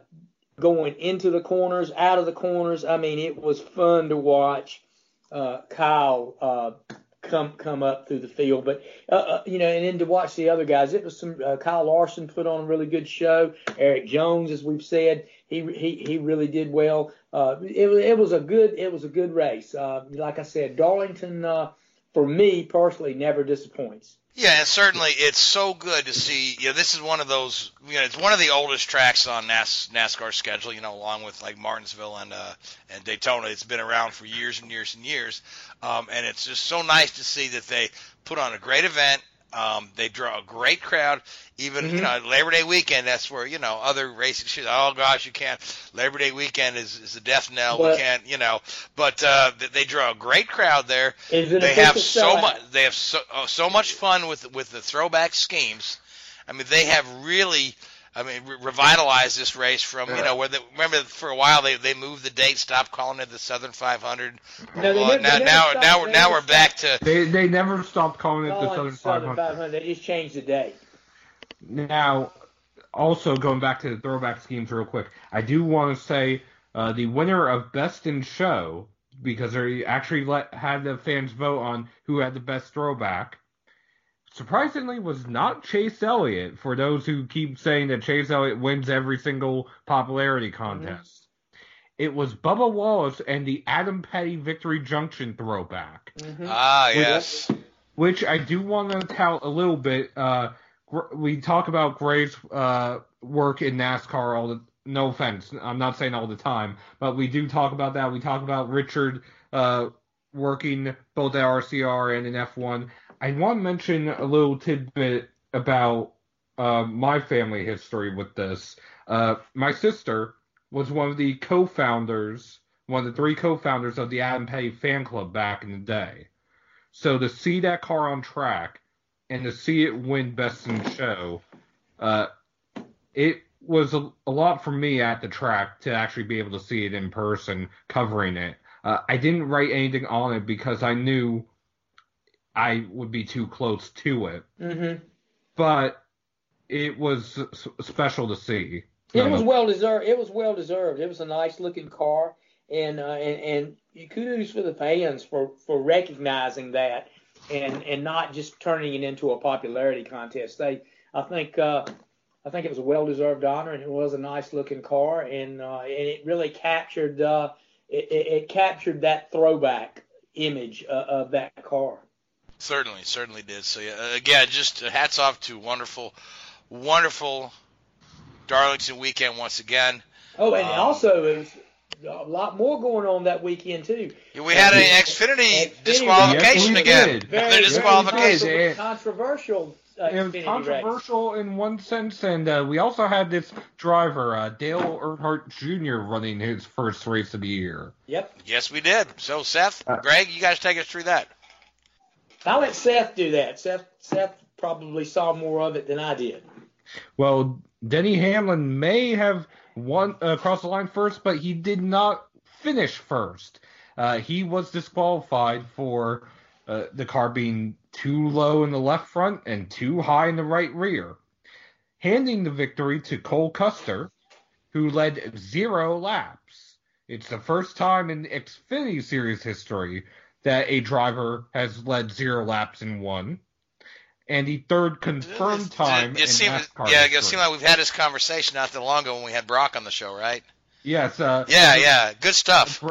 going into the corners, out of the corners. I mean, it was fun to watch uh, Kyle uh, come come up through the field. But uh, uh, you know, and then to watch the other guys, it was some. Uh, Kyle Larson put on a really good show. Erik Jones, as we've said, he he he really did well. Uh, it was it was a good it was a good race. Like I said, Darlington for me personally never disappoints. Yeah, certainly it's so good to see. You know, this is one of those. You know, it's one of the oldest tracks on NAS, NASCAR's schedule. You know, along with like Martinsville and uh, and Daytona. It's been around for years and years and years, um, and it's just so nice to see that they put on a great event. Um, they draw a great crowd. Even you know Labor Day weekend, that's where you know other racing. Oh gosh, you can't. Labor Day weekend is is a death knell. we can't, you know. But uh, they draw a great crowd there they have so much they have so oh, so much fun with with the throwback schemes i mean they have really i mean re- revitalized this race from you know where they, remember for a while they they moved the date stopped calling it the southern 500 No, they Well, never- now they never now stopped- now they we're now we're back to They they never stopped calling it the Southern Southern 500. 500. They just changed the date. Now, also going back to the throwback schemes real quick, I do want to say uh, the winner of Best in Show because they actually let had the fans vote on who had the best throwback. Surprisingly, was not Chase Elliott. For those who keep saying that Chase Elliott wins every single popularity contest, it was Bubba Wallace and the Adam Petty Victory Junction throwback ah Which- yes which I do want to tout a little bit. Uh, we talk about Gray's uh, work in NASCAR all the. No offense, I'm not saying all the time, but we do talk about that. We talk about Richard uh, working both at RCR and in F1. I want to mention a little tidbit about uh, my family history with this. Uh, my sister was one of the co-founders, one of the three co-founders of the Adam Petty fan club back in the day. So to see that car on track and to see it win Best in Show, uh, it was a, a lot for me at the track to actually be able to see it in person, covering it. Uh, I didn't write anything on it because I knew I would be too close to it, Mm-hmm. but it was special to see. It was well deserved. It was well deserved. It was a nice looking car, and uh, and and kudos for the fans for for recognizing that and and not just turning it into a popularity contest. They, I think, uh, I think it was a well deserved honor, and it was a nice looking car, and uh, and it really captured uh, it, it, it captured that throwback image uh, of that car. Certainly certainly did so yeah again just hats off to wonderful wonderful darlington weekend once again Oh, and Um, also it was a lot more going on that weekend too. we had an xfinity Xfinity. disqualification Yes, we again did. Another Very, disqualification very controversial uh, it was Xfinity race. controversial in one sense, and uh, we also had this driver, uh, Dale Earnhardt Jr., running his first race of the year. Yep. yes we did so seth Uh, greg you guys take us through that I'll let Seth do that. Seth, Seth probably saw more of it than I did. Well, Denny Hamlin may have won uh, across the line first, but he did not finish first. Uh, he was disqualified for uh, the car being too low in the left front and too high in the right rear, handing the victory to Cole Custer, who led zero laps. It's the first time in Xfinity Series history that a driver has led zero laps in one. And the third confirmed time it, it seems, Yeah, it seems like we've had this conversation not that long ago when we had Brock on the show, right? Yes. Uh, yeah, yeah, good stuff.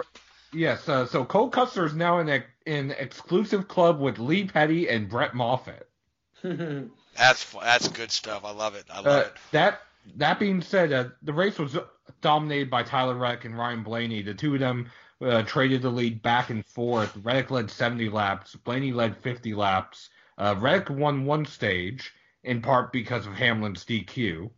Yes. Uh, so Cole Custer is now in a, in exclusive club with Lee Petty and Brett Moffitt. that's that's good stuff. I love it. I love uh, it. That that being said, uh, the race was dominated by Tyler Reddick and Ryan Blaney. The two of them uh, traded the lead back and forth. Reddick led 70 laps. Blaney led 50 laps. Uh, Reddick won one stage in part because of Hamlin's DQ,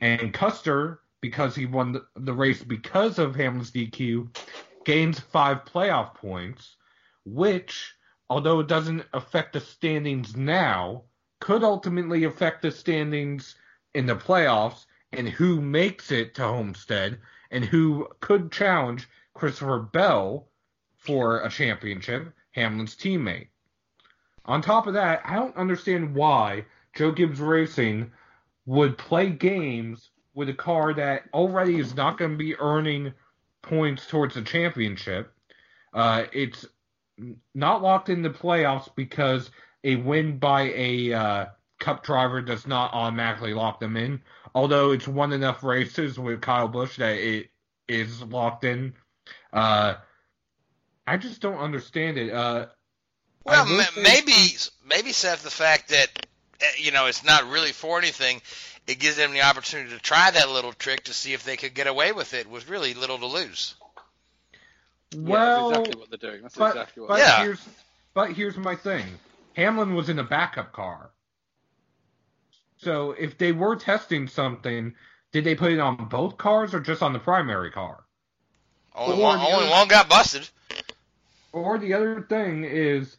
and Custer because he won the, the race because of Hamlin's DQ gains five playoff points, which, although it doesn't affect the standings now, could ultimately affect the standings in the playoffs and who makes it to Homestead and who could challenge Christopher Bell for a championship, Hamlin's teammate. On top of that, I don't understand why Joe Gibbs Racing would play games with a car that already is not going to be earning points towards the championship. Uh, it's not locked in the playoffs because a win by a uh, Cup driver does not automatically lock them in. Although it's won enough races with Kyle Busch that it is locked in. Uh, I just don't understand it. Uh, well, maybe maybe Seth, the fact that eh, you know it's not really for anything, it gives them the opportunity to try that little trick to see if they could get away with it with really little to lose. Well, yeah, exactly what they're doing. That's but, exactly what. But yeah. here's but here's my thing. Hamlin was in a backup car. So if they were testing something, did they put it on both cars or just on the primary car? Only, one, only one got busted. Or the other thing is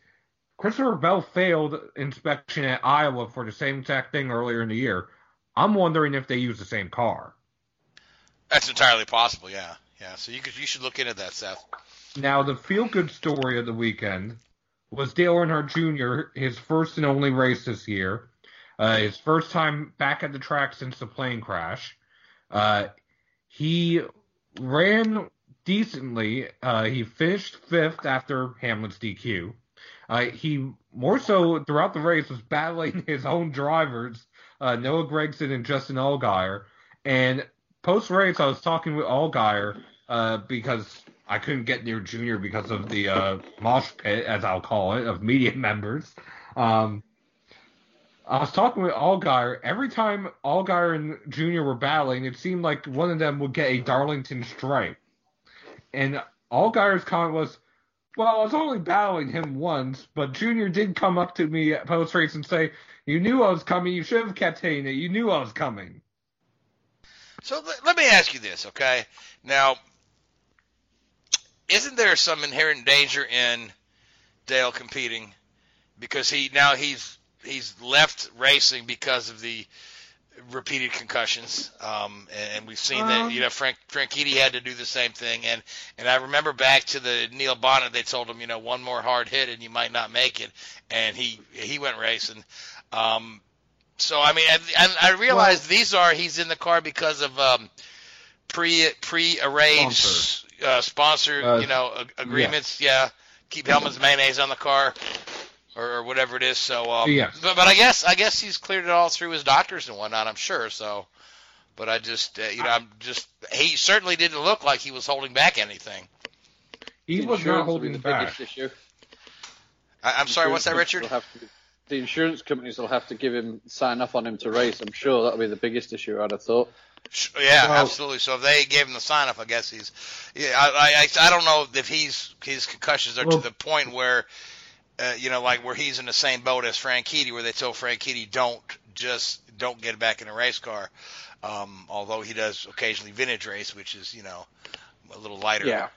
Christopher Bell failed inspection at Iowa for the same exact thing earlier in the year. I'm wondering if they use the same car. That's entirely possible. Yeah, yeah. So you could you should look into that, Seth. Now the feel good story of the weekend was Dale Earnhardt Jr. His first and only race this year. Uh, his first time back at the track since the plane crash. Uh, he ran decently. Uh, he finished fifth after Hamlin's DQ. Uh, he more so throughout the race was battling his own drivers, uh, Noah Gragson and Justin Allgaier. And post race, I was talking with Allgaier uh, because I couldn't get near Junior because of the uh, mosh pit, as I'll call it, of media members. Um, I was talking with Allgaier. Every time Allgaier and Junior were battling, it seemed like one of them would get a Darlington stripe. And all Allgaier's comment was, well, I was only battling him once, but Junior did come up to me at post race and say, You knew I was coming. You should have kept saying it. You knew I was coming. So let me ask you this, okay? Now, isn't there some inherent danger in Dale competing because he now he's he's left racing because of the repeated concussions. Um, and, and we've seen um, that you know Frank Franchitti had to do the same thing. And and I remember back to the Neil Bonnett, they told him you know one more hard hit and you might not make it, and he he went racing. Um, so I mean, I, I realize well, these are he's in the car because of um, pre pre arranged sponsor, uh, sponsor uh, you know agreements. Yeah. yeah. keep Hellmann's mayonnaise on the car or, or whatever it is. So, um, yes. but, but I guess I guess he's cleared it all through his doctors and whatnot. I'm sure. So, but I just uh, you know I'm just he certainly didn't look like he was holding back anything. He was not holding the back. Issue. I, am sorry. What's that, Richard? To, the insurance companies will have to give him sign off on him to race. I'm sure that'll be the biggest issue. I'd have thought. Yeah, well, absolutely. So if they gave him the sign off, I guess he's. Yeah, I, I I don't know if he's his concussions are well, to the point where uh, you know, like where he's in the same boat as Franchitti, where they told Franchitti don't just don't get back in a race car. Um, although he does occasionally vintage race, which is you know a little lighter. Yeah.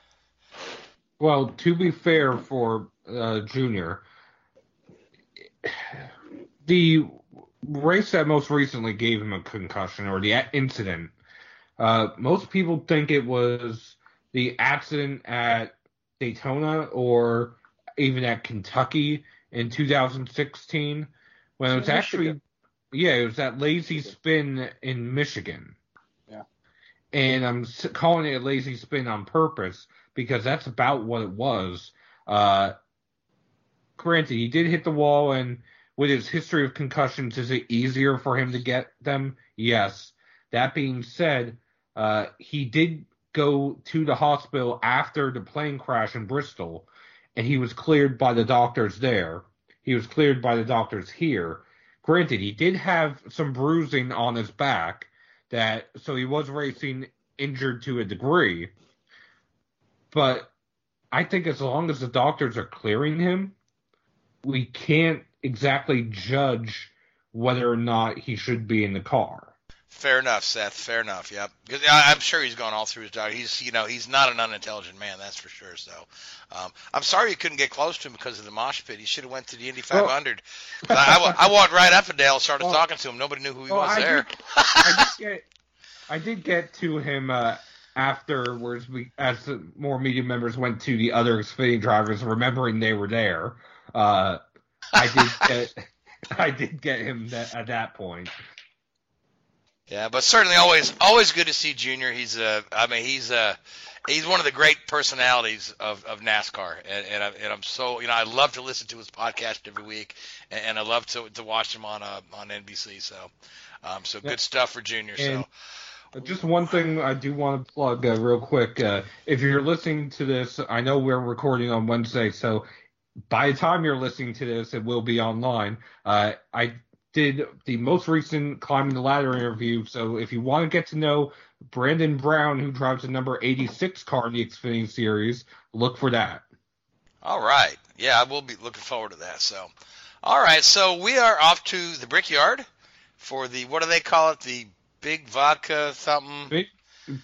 Well, to be fair for uh, Junior, the race that most recently gave him a concussion or the incident, uh, most people think it was the accident at Daytona or even at Kentucky in 2016 when it was actually yeah it was that lazy spin in Michigan. Yeah. And I'm calling it a lazy spin on purpose because that's about what it was. Uh, granted, he did hit the wall, and with his history of concussions, is it easier for him to get them? Yes. That being said, uh, he did go to the hospital after the plane crash in Bristol, and he was cleared by the doctors there. He was cleared by the doctors here. Granted, he did have some bruising on his back, that so he was racing injured to a degree. But I think as long as the doctors are clearing him, we can't exactly judge whether or not he should be in the car. Fair enough, Seth. Fair enough. Yep. I'm sure he's gone all through his doctor. He's, you know, he's not an unintelligent man, that's for sure. So, um, I'm sorry you couldn't get close to him because of the mosh pit. He should have went to the Indy 500. Well, I, I, walked right up to Dale, started well, talking to him. Nobody knew who he well, was I there. Did, I, did get, I did get to him uh, afterwards, we, as more media members went to the other Xfinity drivers, remembering they were there. Uh, I did get, I did get him that, at that point. Yeah, but certainly always always good to see Junior. He's a I mean he's a he's one of the great personalities of, of NASCAR, and and, I, and I'm so you know I love to listen to his podcast every week, and, and I love to to watch him on uh, on NBC. So, um, so good stuff for Junior. And so. Just one thing I do want to plug uh, real quick. Uh, if you're listening to this, I know we're recording on Wednesday, so by the time you're listening to this, it will be online. Uh, I did the most recent climbing the ladder interview. So if you want to get to know Brandon Brown, who drives the number 86 car in the Xfinity Series, look for that. All right. Yeah, I will be looking forward to that. So, all right. So we are off to the Brickyard for the what do they call it? The Big Vodka something. Big,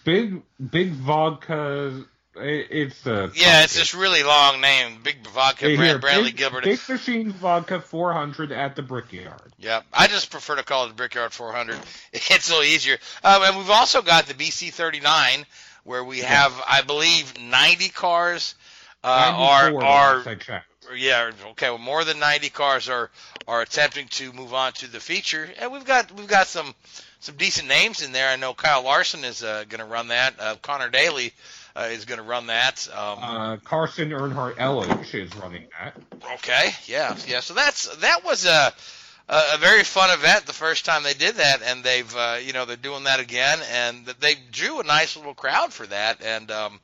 big, big vodka it's uh, yeah, it's this really long name, Big Vodka, hey, Brand, Bradley Big, Gilbert. Big Machine Vodka 400 at the Brickyard. Yep, I just prefer to call it the Brickyard 400. It's a little easier. Um, and we've also got the BC 39, where we have. I believe, 90 cars. Uh, are are yeah okay well more than 90 cars are are attempting to move on to the feature and we've got we've got some some decent names in there I know Kyle Larson is uh, going to run that uh, Conor Daly uh, is going to run that. Um, uh, Carson Earnhardt Ellich is running that. Okay, yeah, yeah. So that's that was a a very fun event the first time they did that, and they've uh, you know they're doing that again, and they drew a nice little crowd for that, and. Um,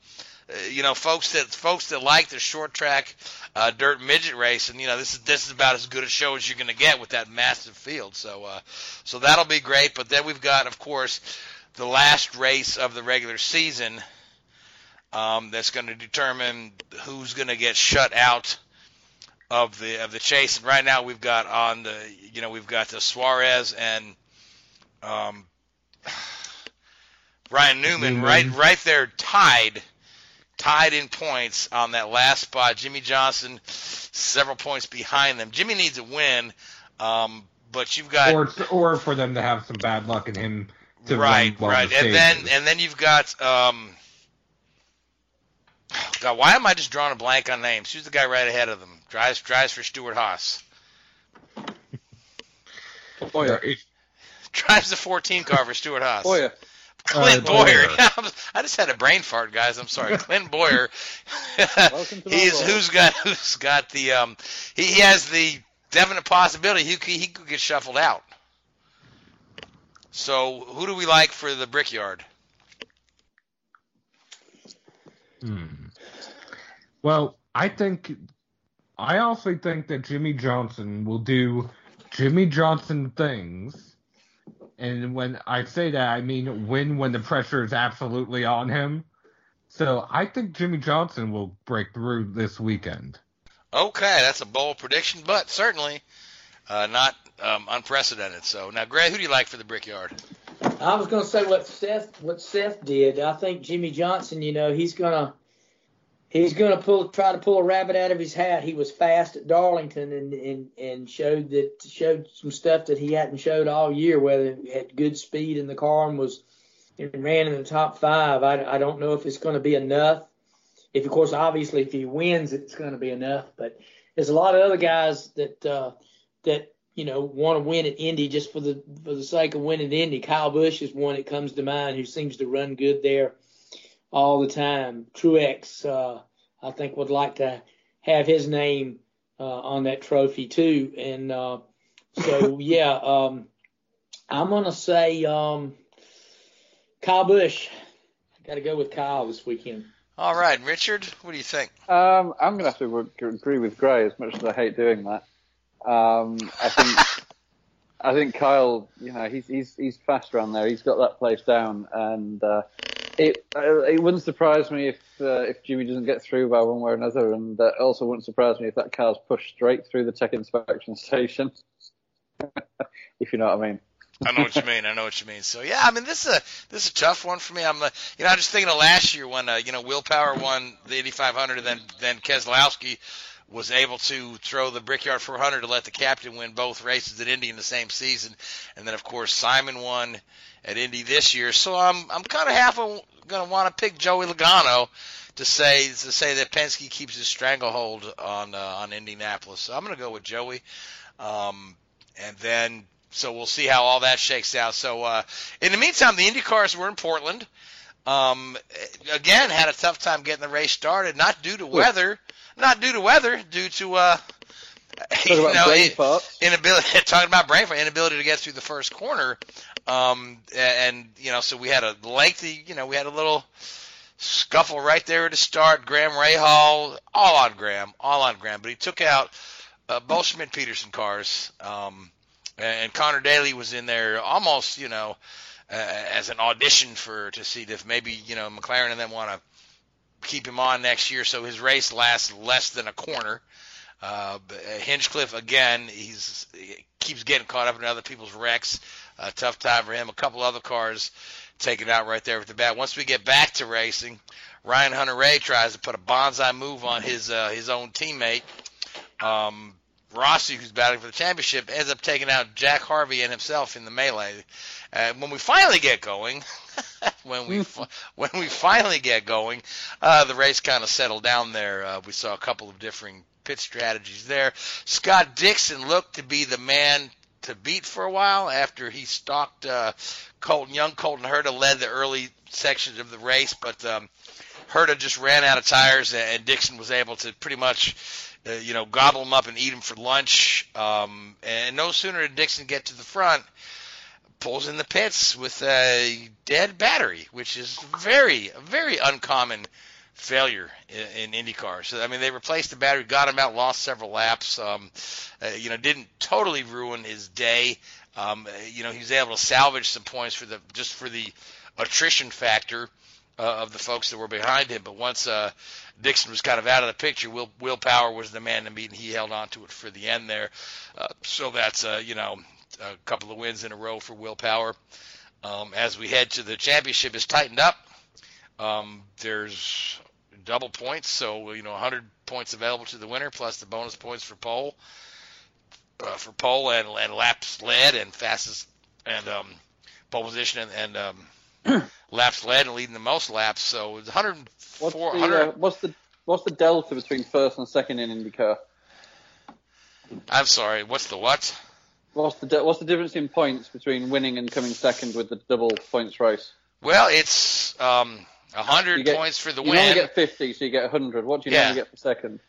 uh, you know, folks that folks that like the short track uh, dirt midget race, and you know this is this is about as good a show as you're going to get with that massive field. So uh, so that'll be great. But then we've got, of course, the last race of the regular season um, that's going to determine who's going to get shut out of the of the chase. And right now we've got on the you know we've got the Suarez and um, Ryan Newman right right there tied tied in points on that last spot. Jimmie Johnson several points behind them. Jimmie needs a win, um, but you've got or or for them to have some bad luck in him. To right, right, and then and then you've got um, God, why am I just drawing a blank on names? Who's the guy right ahead of them? Drives drives for Stewart-Haas. Bowyer. Drives the 14 car for Stewart-Haas. Bowyer. Clint uh, Bowyer. Bowyer. I just had a brain fart, guys. I'm sorry. Clint Bowyer. He's who's got who's got the um. He, he has the definite possibility he he could get shuffled out. So who do we like for the Brickyard? Hmm. Well, I think I also think that Jimmie Johnson will do Jimmie Johnson things. And when I say that, I mean win when the pressure is absolutely on him. So I think Jimmie Johnson will break through this weekend. Okay, that's a bold prediction, but certainly uh, not um, unprecedented. So now, Greg, who do you like for the Brickyard? I was going to say what Seth what Seth did. I think Jimmie Johnson. You know, he's gonna he's going to pull try to pull a rabbit out of his hat. He was fast at Darlington and and and showed that showed some stuff that he hadn't showed all year. Whether he had good speed in the car and was and ran in the top five. I, I don't know if it's going to be enough. If of course obviously if he wins, it's going to be enough. But there's a lot of other guys that uh, that you know want to win at Indy just for the for the sake of winning Indy. Kyle Busch is one that comes to mind who seems to run good there all the time. Truex, uh, I think, would like to have his name uh, on that trophy too. And uh, so, yeah, um, I'm going to say um, Kyle Busch. I got to go with Kyle this weekend. All right, Richard, what do you think? Um, I'm going to have to agree with Gray as much as I hate doing that. Um, I think I think Kyle, you know, he's he's he's fast around there. He's got that place down, and uh, it uh, it wouldn't surprise me if uh, if Jimmie doesn't get through by one way or another, and uh, also wouldn't surprise me if that car's pushed straight through the tech inspection station. if you know what I mean. I know what you mean. I know what you mean. So yeah, I mean this is a this is a tough one for me. I'm uh, you know I'm just thinking of last year when uh, you know Will Power won the 8500 and then then Keselowski was able to throw the Brickyard 400 to let the captain win both races at Indy in the same season, and then of course Simon won at Indy this year. So I'm I'm kind of half going to want to pick Joey Logano to say to say that Penske keeps his stranglehold on uh, on Indianapolis. So I'm going to go with Joey, um, and then so we'll see how all that shakes out. So uh, in the meantime, the Indy cars were in Portland. Um, again, had a tough time getting the race started, not due to weather, not due to weather, due to uh, you know, inability. Talking about brain fart, inability to get through the first corner. Um, and you know, so we had a lengthy, you know, we had a little scuffle right there to start. Graham Rahal, all on Graham, all on Graham, but he took out uh, both Schmidt Peterson cars. Um, and Conor Daly was in there almost, you know, uh, as an audition for to see if maybe you know McLaren and them want to keep him on next year, so his race lasts less than a corner. Uh, Hinchcliffe again, he's he keeps getting caught up in other people's wrecks. Uh, tough time for him. A couple other cars taken out right there with the bat. Once we get back to racing, Ryan Hunter-Reay tries to put a bonsai move on his uh, his own teammate. Um, Rossi, who's battling for the championship, ends up taking out Jack Harvey and himself in the melee. Uh, when we finally get going, when we when we finally get going, uh, the race kind of settled down there. Uh, we saw a couple of differing pit strategies there. Scott Dixon looked to be the man to beat for a while after he stalked uh, Colton Young. Colton Herta led the early sections of the race, but um, Herta just ran out of tires, and Dixon was able to pretty much. Uh, you know, gobble them up and eat them for lunch. Um, and no sooner did Dixon get to the front, pulls in the pits with a dead battery, which is very, very uncommon failure in, in IndyCar. So I mean, they replaced the battery, got him out, lost several laps. Um, uh, you know, didn't totally ruin his day. Um, you know, he was able to salvage some points for the just for the attrition factor uh, of the folks that were behind him. But once uh, Dixon was kind of out of the picture, Will Will Power was the man to beat, and he held on to it for the end there. Uh, so that's uh, you know a couple of wins in a row for Will Power. Um, as we head to the championship, is tightened up. Um, there's double points, so you know 100 points available to the winner plus the bonus points for pole, uh, for pole and, and laps led and fastest and um, pole position and, and um, laps led and leading the most laps. So it's 104. What's the, uh, what's the what's the delta between first and second in IndyCar? I'm sorry. What's the what? What's the what's the difference in points between winning and coming second with the double points race? Well, it's um, hundred points for the you win. You only get fifty, so you get hundred. What do you yeah. normally get for second?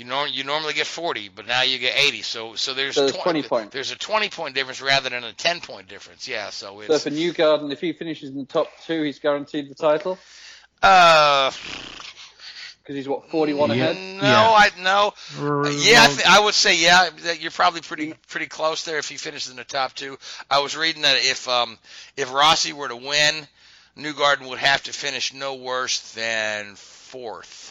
You norm you normally get forty, but now you get eighty. So so there's, so there's 20, 20 points. There's a twenty point difference rather than a ten point difference. Yeah. So it's so for Newgarden, if he finishes in the top two, he's guaranteed the title. Uh. Because he's what forty one yeah. ahead. No, yeah. I no. Yeah, I, th- I would say yeah. You're probably pretty pretty close there if he finishes in the top two. I was reading that if um if Rossi were to win, Newgarden would have to finish no worse than fourth,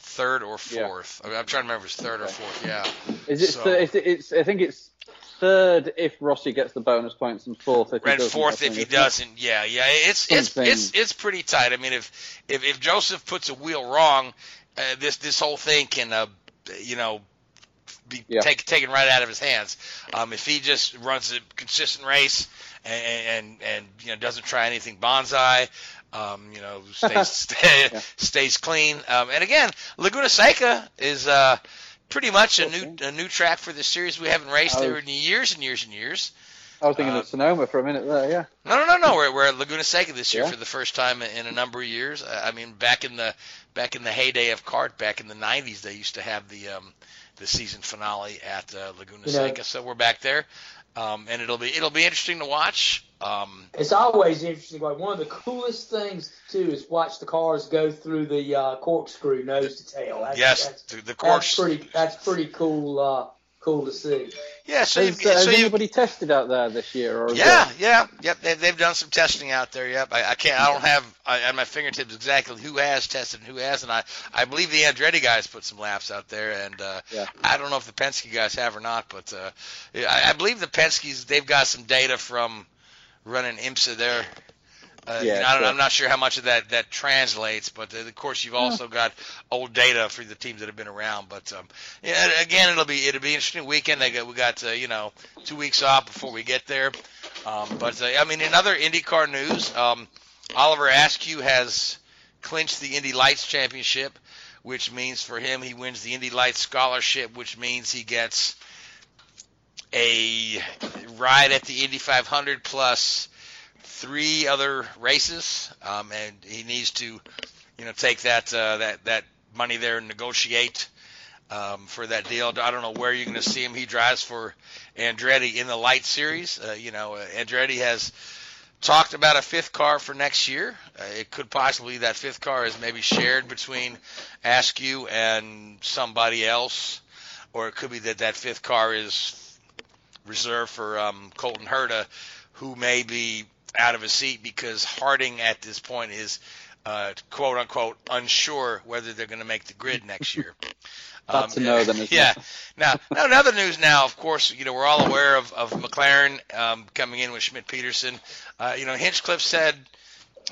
third or fourth. Yeah. I am trying to remember if it's third okay. or fourth. Yeah. Is it? So, th- it's, I think it's third if Rossi gets the bonus points, and fourth if he and fourth if he doesn't. Yeah, yeah. It's it's it's it's pretty tight. I mean, if if if Josef puts a wheel wrong, uh, this this whole thing can, uh, you know, be yeah. take, taken right out of his hands. Um, if he just runs a consistent race and and, and you know doesn't try anything bonsai, um, you know stays stay, yeah. stays clean. Um, and again, Laguna Seca is uh, pretty much a new a new track for this series. We haven't raced there in years and years and years. I was thinking uh, of Sonoma for a minute there, yeah. No, no, no, no. We're, we're at Laguna Seca this year yeah. for the first time in a number of years. I mean, back in the back in the heyday of CART, back in the '90s, they used to have the um, the season finale at uh, Laguna you know, Seca. So we're back there, um, and it'll be it'll be interesting to watch. Um, it's always interesting. Like one of the coolest things too is watch the cars go through the uh, corkscrew nose to tail. That's, yes, that's, the course. That's pretty. That's pretty cool. Uh, cool to see. Yeah, so has, uh, so anybody tested out there this year? Or yeah, yeah, yep. They, have done some testing out there. Yep. I, I can't. I don't have I, at my fingertips exactly who has tested and who hasn't. I I believe the Andretti guys put some laps out there, and uh, yeah. I don't know if the Penske guys have or not, but uh, I, I believe the Penske's they've got some data from running IMSA there uh, yeah, you know, I am not sure how much of that that translates, but uh, of course you've also got old data for the teams that have been around. But um, yeah, again, it'll be it'll be an interesting weekend. They got, we got uh, you know two weeks off before we get there. Um, but uh, I mean, in other IndyCar news, um, Oliver Askew has clinched the Indy Lights Championship, which means for him he wins the Indy Lights Scholarship, which means he gets a ride at the Indy 500 plus three other races, um, and he needs to, you know, take that uh, that that money there and negotiate um, for that deal. I don't know where you're going to see him. He drives for Andretti in the light series. Uh, you know, uh, Andretti has talked about a fifth car for next year. Uh, it could possibly that fifth car is maybe shared between Askew and somebody else, or it could be that that fifth car is reserved for um, Colton Herta, who may be out of his seat because Harding at this point is uh, quote unquote unsure whether they're going to make the grid next year. Um, a no, then. Yeah. now, now, another news. Now, of course, you know we're all aware of, of McLaren um, coming in with Schmidt Peterson. Uh, you know, Hinchcliffe said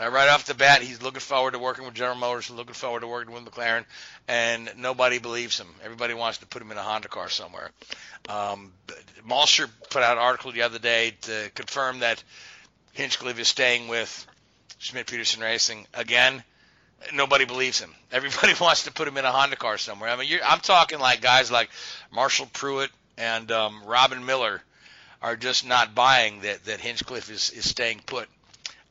uh, right off the bat he's looking forward to working with General Motors and looking forward to working with McLaren, and nobody believes him. Everybody wants to put him in a Honda car somewhere. Um, Malsher put out an article the other day to confirm that Hinchcliffe is staying with Schmidt Peterson Racing again. Nobody believes him. Everybody wants to put him in a Honda car somewhere. I mean, I'm talking like guys like Marshall Pruett and um, Robin Miller are just not buying that that Hinchcliffe is is staying put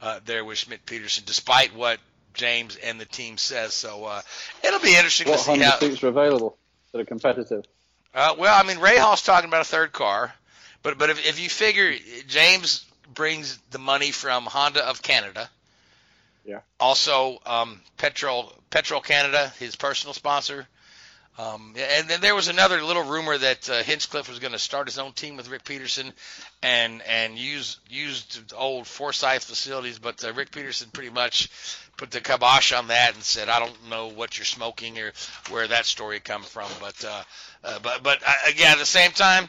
uh, there with Schmidt Peterson, despite what James and the team says. So uh, it'll be interesting what to see Honda how. seats are available that are competitive. Uh, well, I mean, Ray Rahal's talking about a third car, but but if, if you figure James brings the money from Honda of Canada. Yeah. Also, um, Petrol Petrol Canada, his personal sponsor. Um, and then there was another little rumor that uh, Hinchcliffe was going to start his own team with Ric Peterson, and and use used old Forsyth facilities, but uh, Ric Peterson pretty much put the kibosh on that and said, I don't know what you're smoking or where that story come from, but uh, uh, but but uh, again at the same time,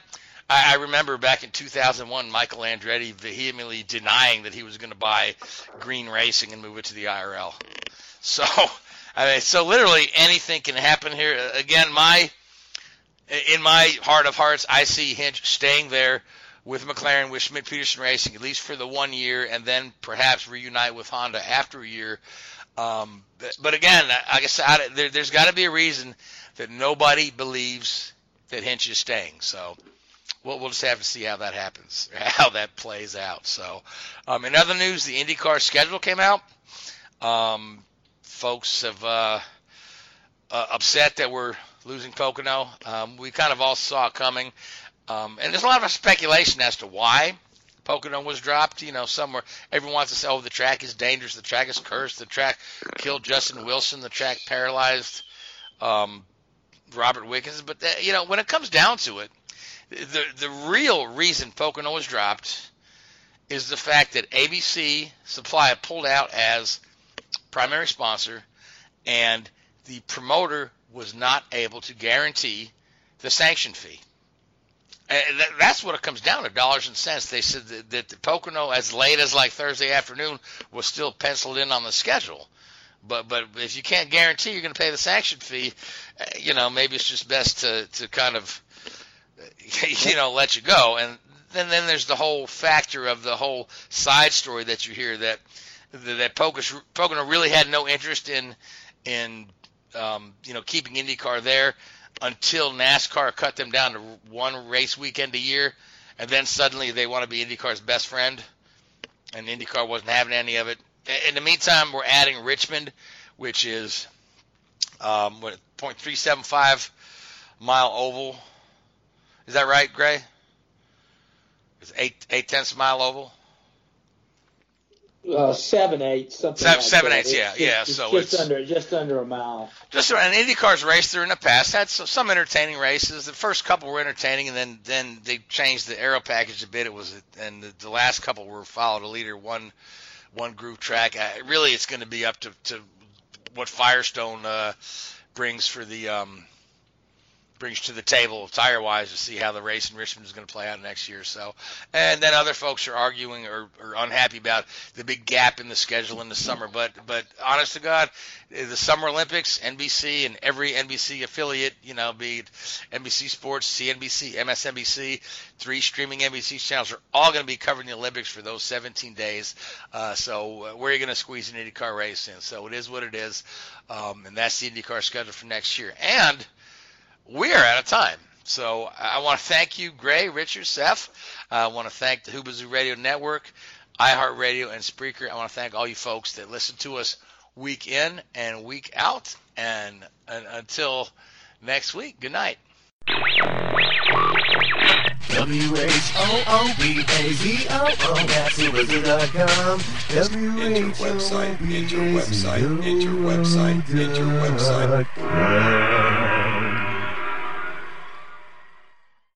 I, I remember back in 2001, Michael Andretti vehemently denying that he was going to buy Green Racing and move it to the IRL. So, I mean, so literally anything can happen here. Again, my in my heart of hearts, I see Hinch staying there with McLaren, with Schmidt Peterson Racing, at least for the one year, and then perhaps reunite with Honda after a year. Um, but, again, I said, there, has got to be a reason that nobody believes that Hinch is staying. So we'll, we'll just have to see how that happens, how that plays out. So, um, in other news, the IndyCar schedule came out. Um, folks have uh, uh, upset that we're losing Pocono. Um, we kind of all saw coming, um, and there's a lot of speculation as to why. Pocono was dropped. You know, somewhere everyone wants to say, "Oh, the track is dangerous. The track is cursed. The track killed Justin Wilson. The track paralyzed um, Robert Wickens." But the, uh, you know, when it comes down to it, the the real reason Pocono was dropped is the fact that ABC Supply pulled out as primary sponsor, and the promoter was not able to guarantee the sanction fee. And that's what it comes down to, dollars and cents. They said that, that the Pocono, as late as like Thursday afternoon, was still penciled in on the schedule. But but if you can't guarantee you're going to pay the sanction fee, uh, you know maybe it's just best to to kind of you know let you go. And then then there's the whole factor of the whole side story that you hear that that Pocono really had no interest in in um, you know keeping IndyCar there until NASCAR cut them down to one race weekend a year, and then suddenly they want to be IndyCar's best friend, and IndyCar wasn't having any of it. In the meantime, we're adding Richmond, which is um, what 0.375 mile oval. Is that right, Gray? It's eight eight tenths mile oval. Uh, seven eight something. Seven, like seven eighths, yeah, it's, yeah. It's so just it's under just under a mile. Just an IndyCar's race there in the past had some some entertaining races. The first couple were entertaining, and then then they changed the aero package a bit. It was and the, the last couple were followed a leader one one group track. Uh, really, it's going to be up to to what Firestone uh, brings for the um, brings to the table tire wise to see how the race in Richmond is going to play out next year. or So, and then other folks are arguing or, or unhappy about the big gap in the schedule in the summer. But but honest to God, the Summer Olympics, NBC and every NBC affiliate, you know, be it NBC Sports, CNBC, MSNBC, three streaming NBC channels are all going to be covering the Olympics for those 17 days. Uh, so uh, where are you going to squeeze an IndyCar race in? So it is what it is, um, and that's the IndyCar schedule for next year. And we are out of time. So I want to thank you, Gray, Richard, Seth. I want to thank the Whoobazoo Radio Network, iHeartRadio, and Spreaker. I want to thank all you folks that listen to us week in and week out. And, and until next week, good night. W-H-O-O-B-A-Z-O-O That's Whoobazoo.com Enter website, enter website, enter website, enter website.